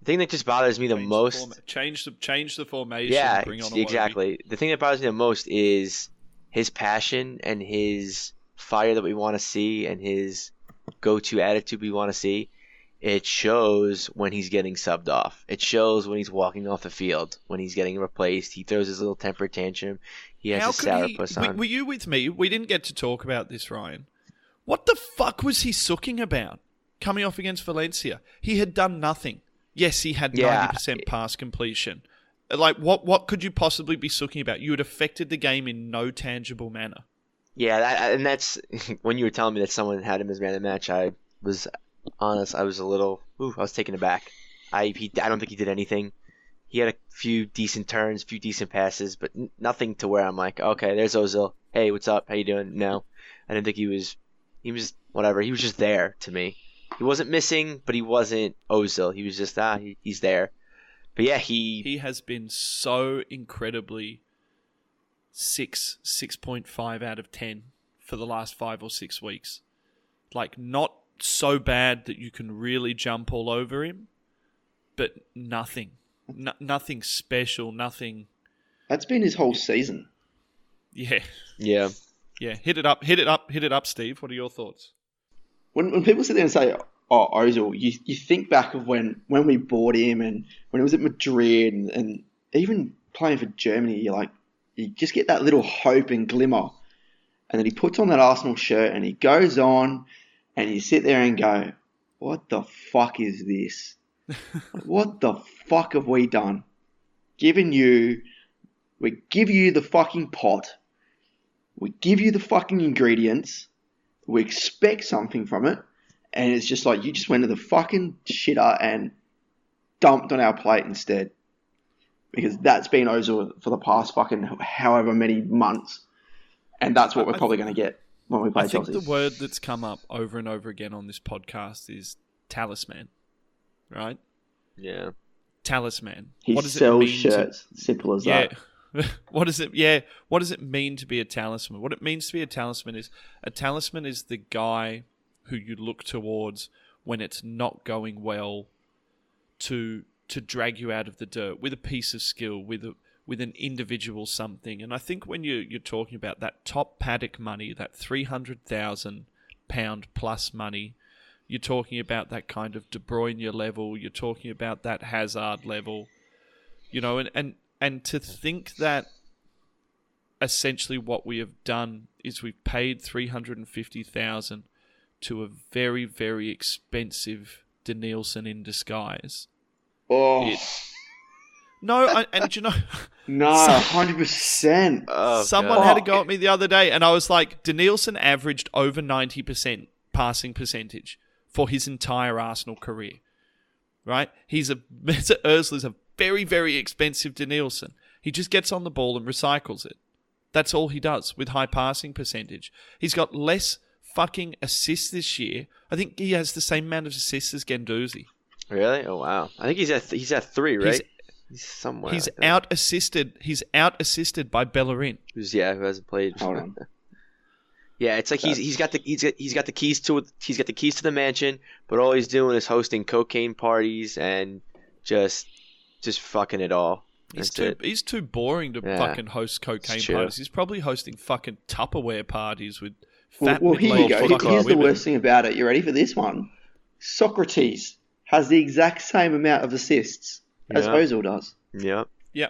the thing that just bothers me the Change most. forma- change the change the formation. Yeah, bring on ex- Iwobi. exactly. The thing that bothers me the most is his passion and his fire that we want to see and his go-to attitude we want to see. It shows when he's getting subbed off. It shows when he's walking off the field, when he's getting replaced. He throws his little temper tantrum. He has How his could sour he? puss on. Were you with me? We didn't get to talk about this, Ryan. What the fuck was he sooking about coming off against Valencia? He had done nothing. Yes, he had Yeah. ninety percent pass completion. Like what? What could you possibly be sooking about? You had affected the game in no tangible manner. Yeah, that, and that's when you were telling me that someone had him as man of the match. I was honest, I was a little. Ooh, I was taken aback. I he, I don't think he did anything. He had a few decent turns, few decent passes, but n- nothing to where I'm like, okay, there's Ozil. Hey, what's up? How you doing? No, I didn't think he was. He was whatever. He was just there to me. He wasn't missing, but he wasn't Ozil. He was just ah, he, he's there. But yeah, he He has been so incredibly six, six point five out of ten for the last five or six weeks. Like not so bad that you can really jump all over him, but nothing, no, nothing special, nothing. That's been his whole season. Yeah, yeah. yeah. Hit it up, hit it up, hit it up, Steve. What are your thoughts? When, when people sit there and say, "Oh, Ozil," you, you think back of when, when we bought him and when he was at Madrid and, and even playing for Germany. You're like, you just get that little hope and glimmer, and then he puts on that Arsenal shirt and he goes on, and you sit there and go, "What the fuck is this? what the fuck have we done? Given you, we give you the fucking pot." We give you the fucking ingredients. We expect something from it. And it's just like you just went to the fucking shitter and dumped on our plate instead. Because that's been Ozil for the past fucking however many months. And that's what we're I- probably going to get when we play Chelsea. I think the word that's come up over and over again on this podcast is talisman, right? Yeah. Talisman. he what does it sells mean to- shirts. Simple as Yeah. that. what does it yeah, what does it mean to be a talisman? What it means to be a talisman is a talisman is the guy who you look towards when it's not going well to to drag you out of the dirt with a piece of skill, with a with an individual something. And I think when you you're talking about that top paddock money, that three hundred thousand pound plus money, you're talking about that kind of De Bruyne level, you're talking about that Hazard level, you know, and, and and to think that essentially what we have done is we've paid three hundred and fifty thousand to a very very expensive Denilson in disguise. Oh, It- No, I, and you know, no, 100%. Oh, someone God. had to go at me the other day, and I was like, Denilson averaged over ninety percent passing percentage for his entire Arsenal career. Right? He's a Mesut Ozil is a very very expensive Denilson. He just gets on the ball and recycles it. That's all he does with high passing percentage. He's got less fucking assists this year. I think he has the same amount of assists as Guendouzi. Really? Oh wow. I think he's at he's at three, right? He's- He's, somewhere. He's out assisted. He's out assisted by Bellerin. Who's yeah? Who hasn't played? Hold on. yeah, it's like he's uh, he's got the he's got, he's got the keys to it. He's got the keys to the mansion, but all he's doing is hosting cocaine parties and just just fucking it all. He's That's too it. he's too boring to Yeah. fucking host cocaine parties. He's probably hosting fucking Tupperware parties with Well, fat well here you go. fucking Here's the women. worst thing about it. You ready for this one? Sokratis has the exact same amount of assists as Yeah. Ozil does. Yeah. Yeah,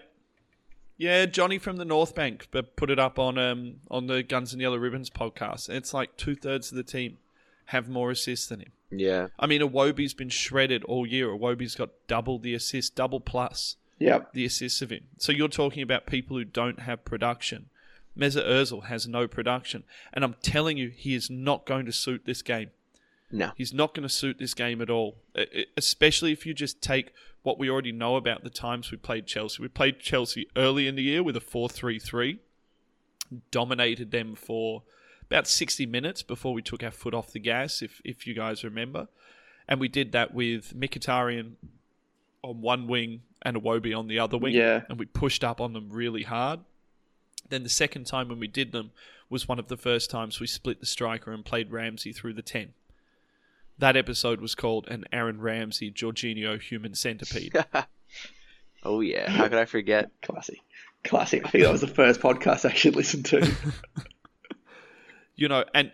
yeah. Johnny from the North Bank, but put it up on um on the Guns and Yellow Ribbons podcast. It's like two thirds of the team have more assists than him. Yeah. I mean, Iwobi's been shredded all year. Iwobi's got double the assist, double plus Yep. the assists of him. So you're talking about people who don't have production. Mesut Ozil has no production, and I'm telling you, he is not going to suit this game. No. He's not going to suit this game at all, e- especially if you just take what we already know about the times we played Chelsea. We played Chelsea early in the year with a 4 3 3, dominated them for about 60 minutes before we took our foot off the gas, if, if you guys remember. And we did that with Mkhitaryan on one wing and Iwobi on the other wing. Yeah. And we pushed up on them really hard. Then the second time when we did them was one of the first times we split the striker and played Ramsey through the 10. That episode was called an Aaron Ramsey Jorginho human centipede. Oh yeah. How could I forget? Classic. Classic. I think that was the first podcast I actually listened to. you know, and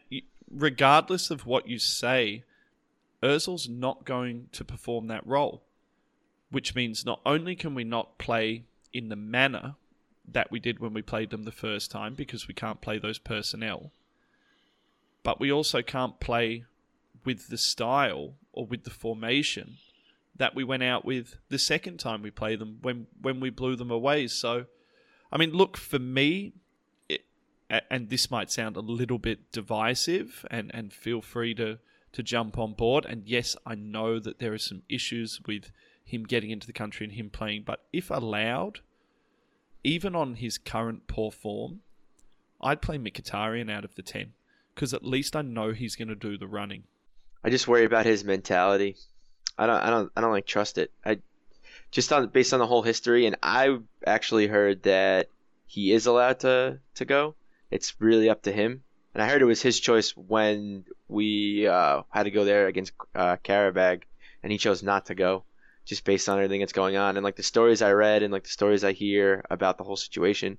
regardless of what you say, Ozil's not going to perform that role, which means not only can we not play in the manner that we did when we played them the first time because we can't play those personnel, but we also can't play with the style or with the formation that we went out with the second time we played them when when we blew them away. So, I mean, look for me, it, and this might sound a little bit divisive, and and feel free to to jump on board. And yes, I know that there are some issues with him getting into the country and him playing, but if allowed, even on his current poor form, I'd play Mkhitaryan out of the 10 because at least I know he's going to do the running. I just worry about his mentality. I don't I don't I don't like trust it. I just on based on the whole history and I actually heard that he is allowed to to go. It's really up to him. And I heard it was his choice when we uh, had to go there against uh, and he chose not to go, just based on everything that's going on and like the stories I read and like the stories I hear about the whole situation,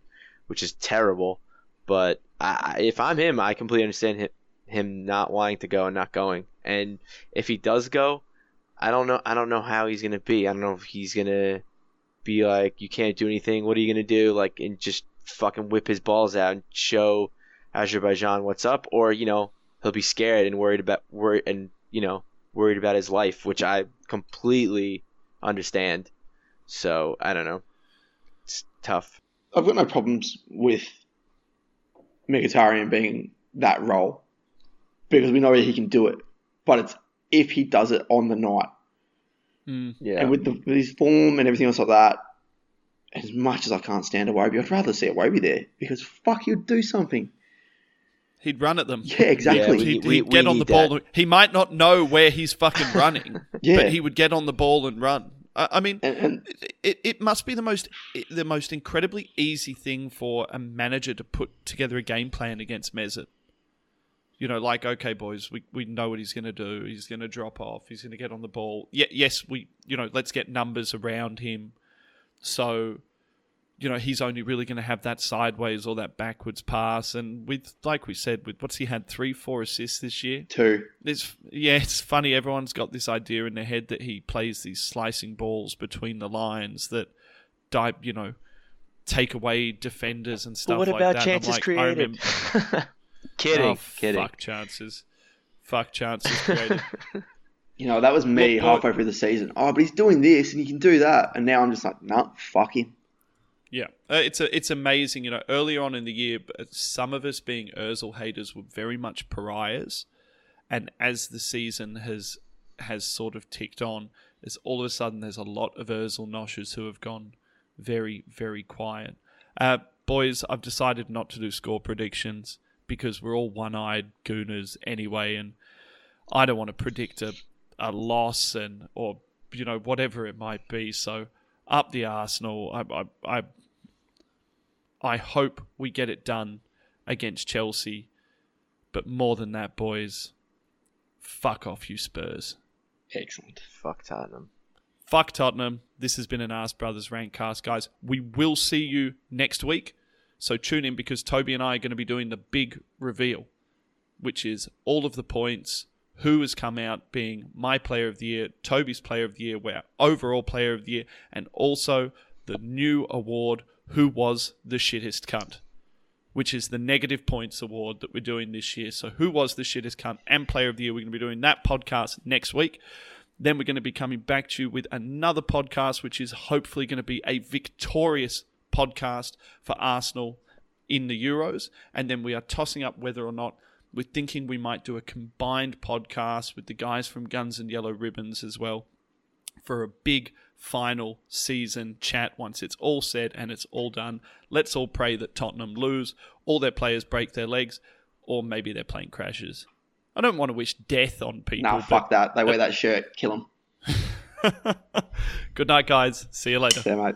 which is terrible. But I, if I'm him, I completely understand him, not wanting to go and not going. And if he does go, I don't know. I don't know how he's gonna be. I don't know if he's gonna be like, you can't do anything. What are you gonna do? Like, and just fucking whip his balls out and show Azerbaijan what's up, or you know, he'll be scared and worried about worried and you know worried about his life, which I completely understand. So I don't know. It's tough. I've got no problems with Mkhitaryan being that role because we know he can do it. But it's if he does it on the night. Mm. Yeah. And with, the, with his form and everything else like that, as much as I can't stand Iwobi, I'd rather see Iwobi there because fuck, he'd do something. He'd run at them. Yeah, exactly. we- He'd, we- he'd get we on the ball. that. He might not know where he's fucking running, Yeah. but he would get on the ball and run. I, I mean, and, and it, it must be the most the most incredibly easy thing for a manager to put together a game plan against Mesut. You know, like okay, boys, we, we know what he's going to do. He's going to drop off. He's going to get on the ball. Yeah, yes, we you know let's get numbers around him. So, you know, he's only really going to have that sideways or that backwards pass. And with like we said, with what's he had three, four assists this year. two. It's yeah, it's funny. Everyone's got this idea in their head that he plays these slicing balls between the lines that, die, you know, take away defenders and But stuff what like about that. chances I'm like, I created? remember- kidding, oh, kidding. Fuck chances. Fuck chances created. You know, that was me What- what- halfway through the season. Oh, but he's doing this and he can do that. And now I'm just like, nah, fuck him. Yeah, uh, it's a, it's amazing. You know, earlier on in the year, some of us being Özil haters were very much pariahs, and as the season has has sort of ticked on, there's all of a sudden there's a lot of Özil noshers who have gone very very quiet. Uh, boys, I've decided not to do score predictions because we're all one-eyed gooners anyway, and I don't want to predict a a loss and or you know whatever it might be. So up the Arsenal. I, I, I, I hope we get it done against Chelsea. But more than that, boys, fuck off, you Spurs. Excellent. Fuck Tottenham. Fuck Tottenham. This has been an Arse Brothers Rankcast, guys. We will see you next week. So tune in because Toby and I are going to be doing the big reveal, which is all of the points, who has come out being my player of the year, Toby's player of the year, our overall player of the year, and also the new award, who was the shittest cunt, which is the negative points award that we're doing this year. So who was the shittest cunt and player of the year? We're going to be doing that podcast next week. Then we're going to be coming back to you with another podcast, which is hopefully going to be a victorious podcast for Arsenal in the Euros. And then we are tossing up whether or not we're thinking we might do a combined podcast with the guys from Guns and Yellow Ribbons as well for a big final season chat once it's all said and it's all done. Let's all pray that Tottenham lose, all their players break their legs, or maybe their plane crashes. I don't want to wish death on people. Nah, fuck that. They wear that shirt. Kill them. Good night, guys. See you later. Yeah, mate.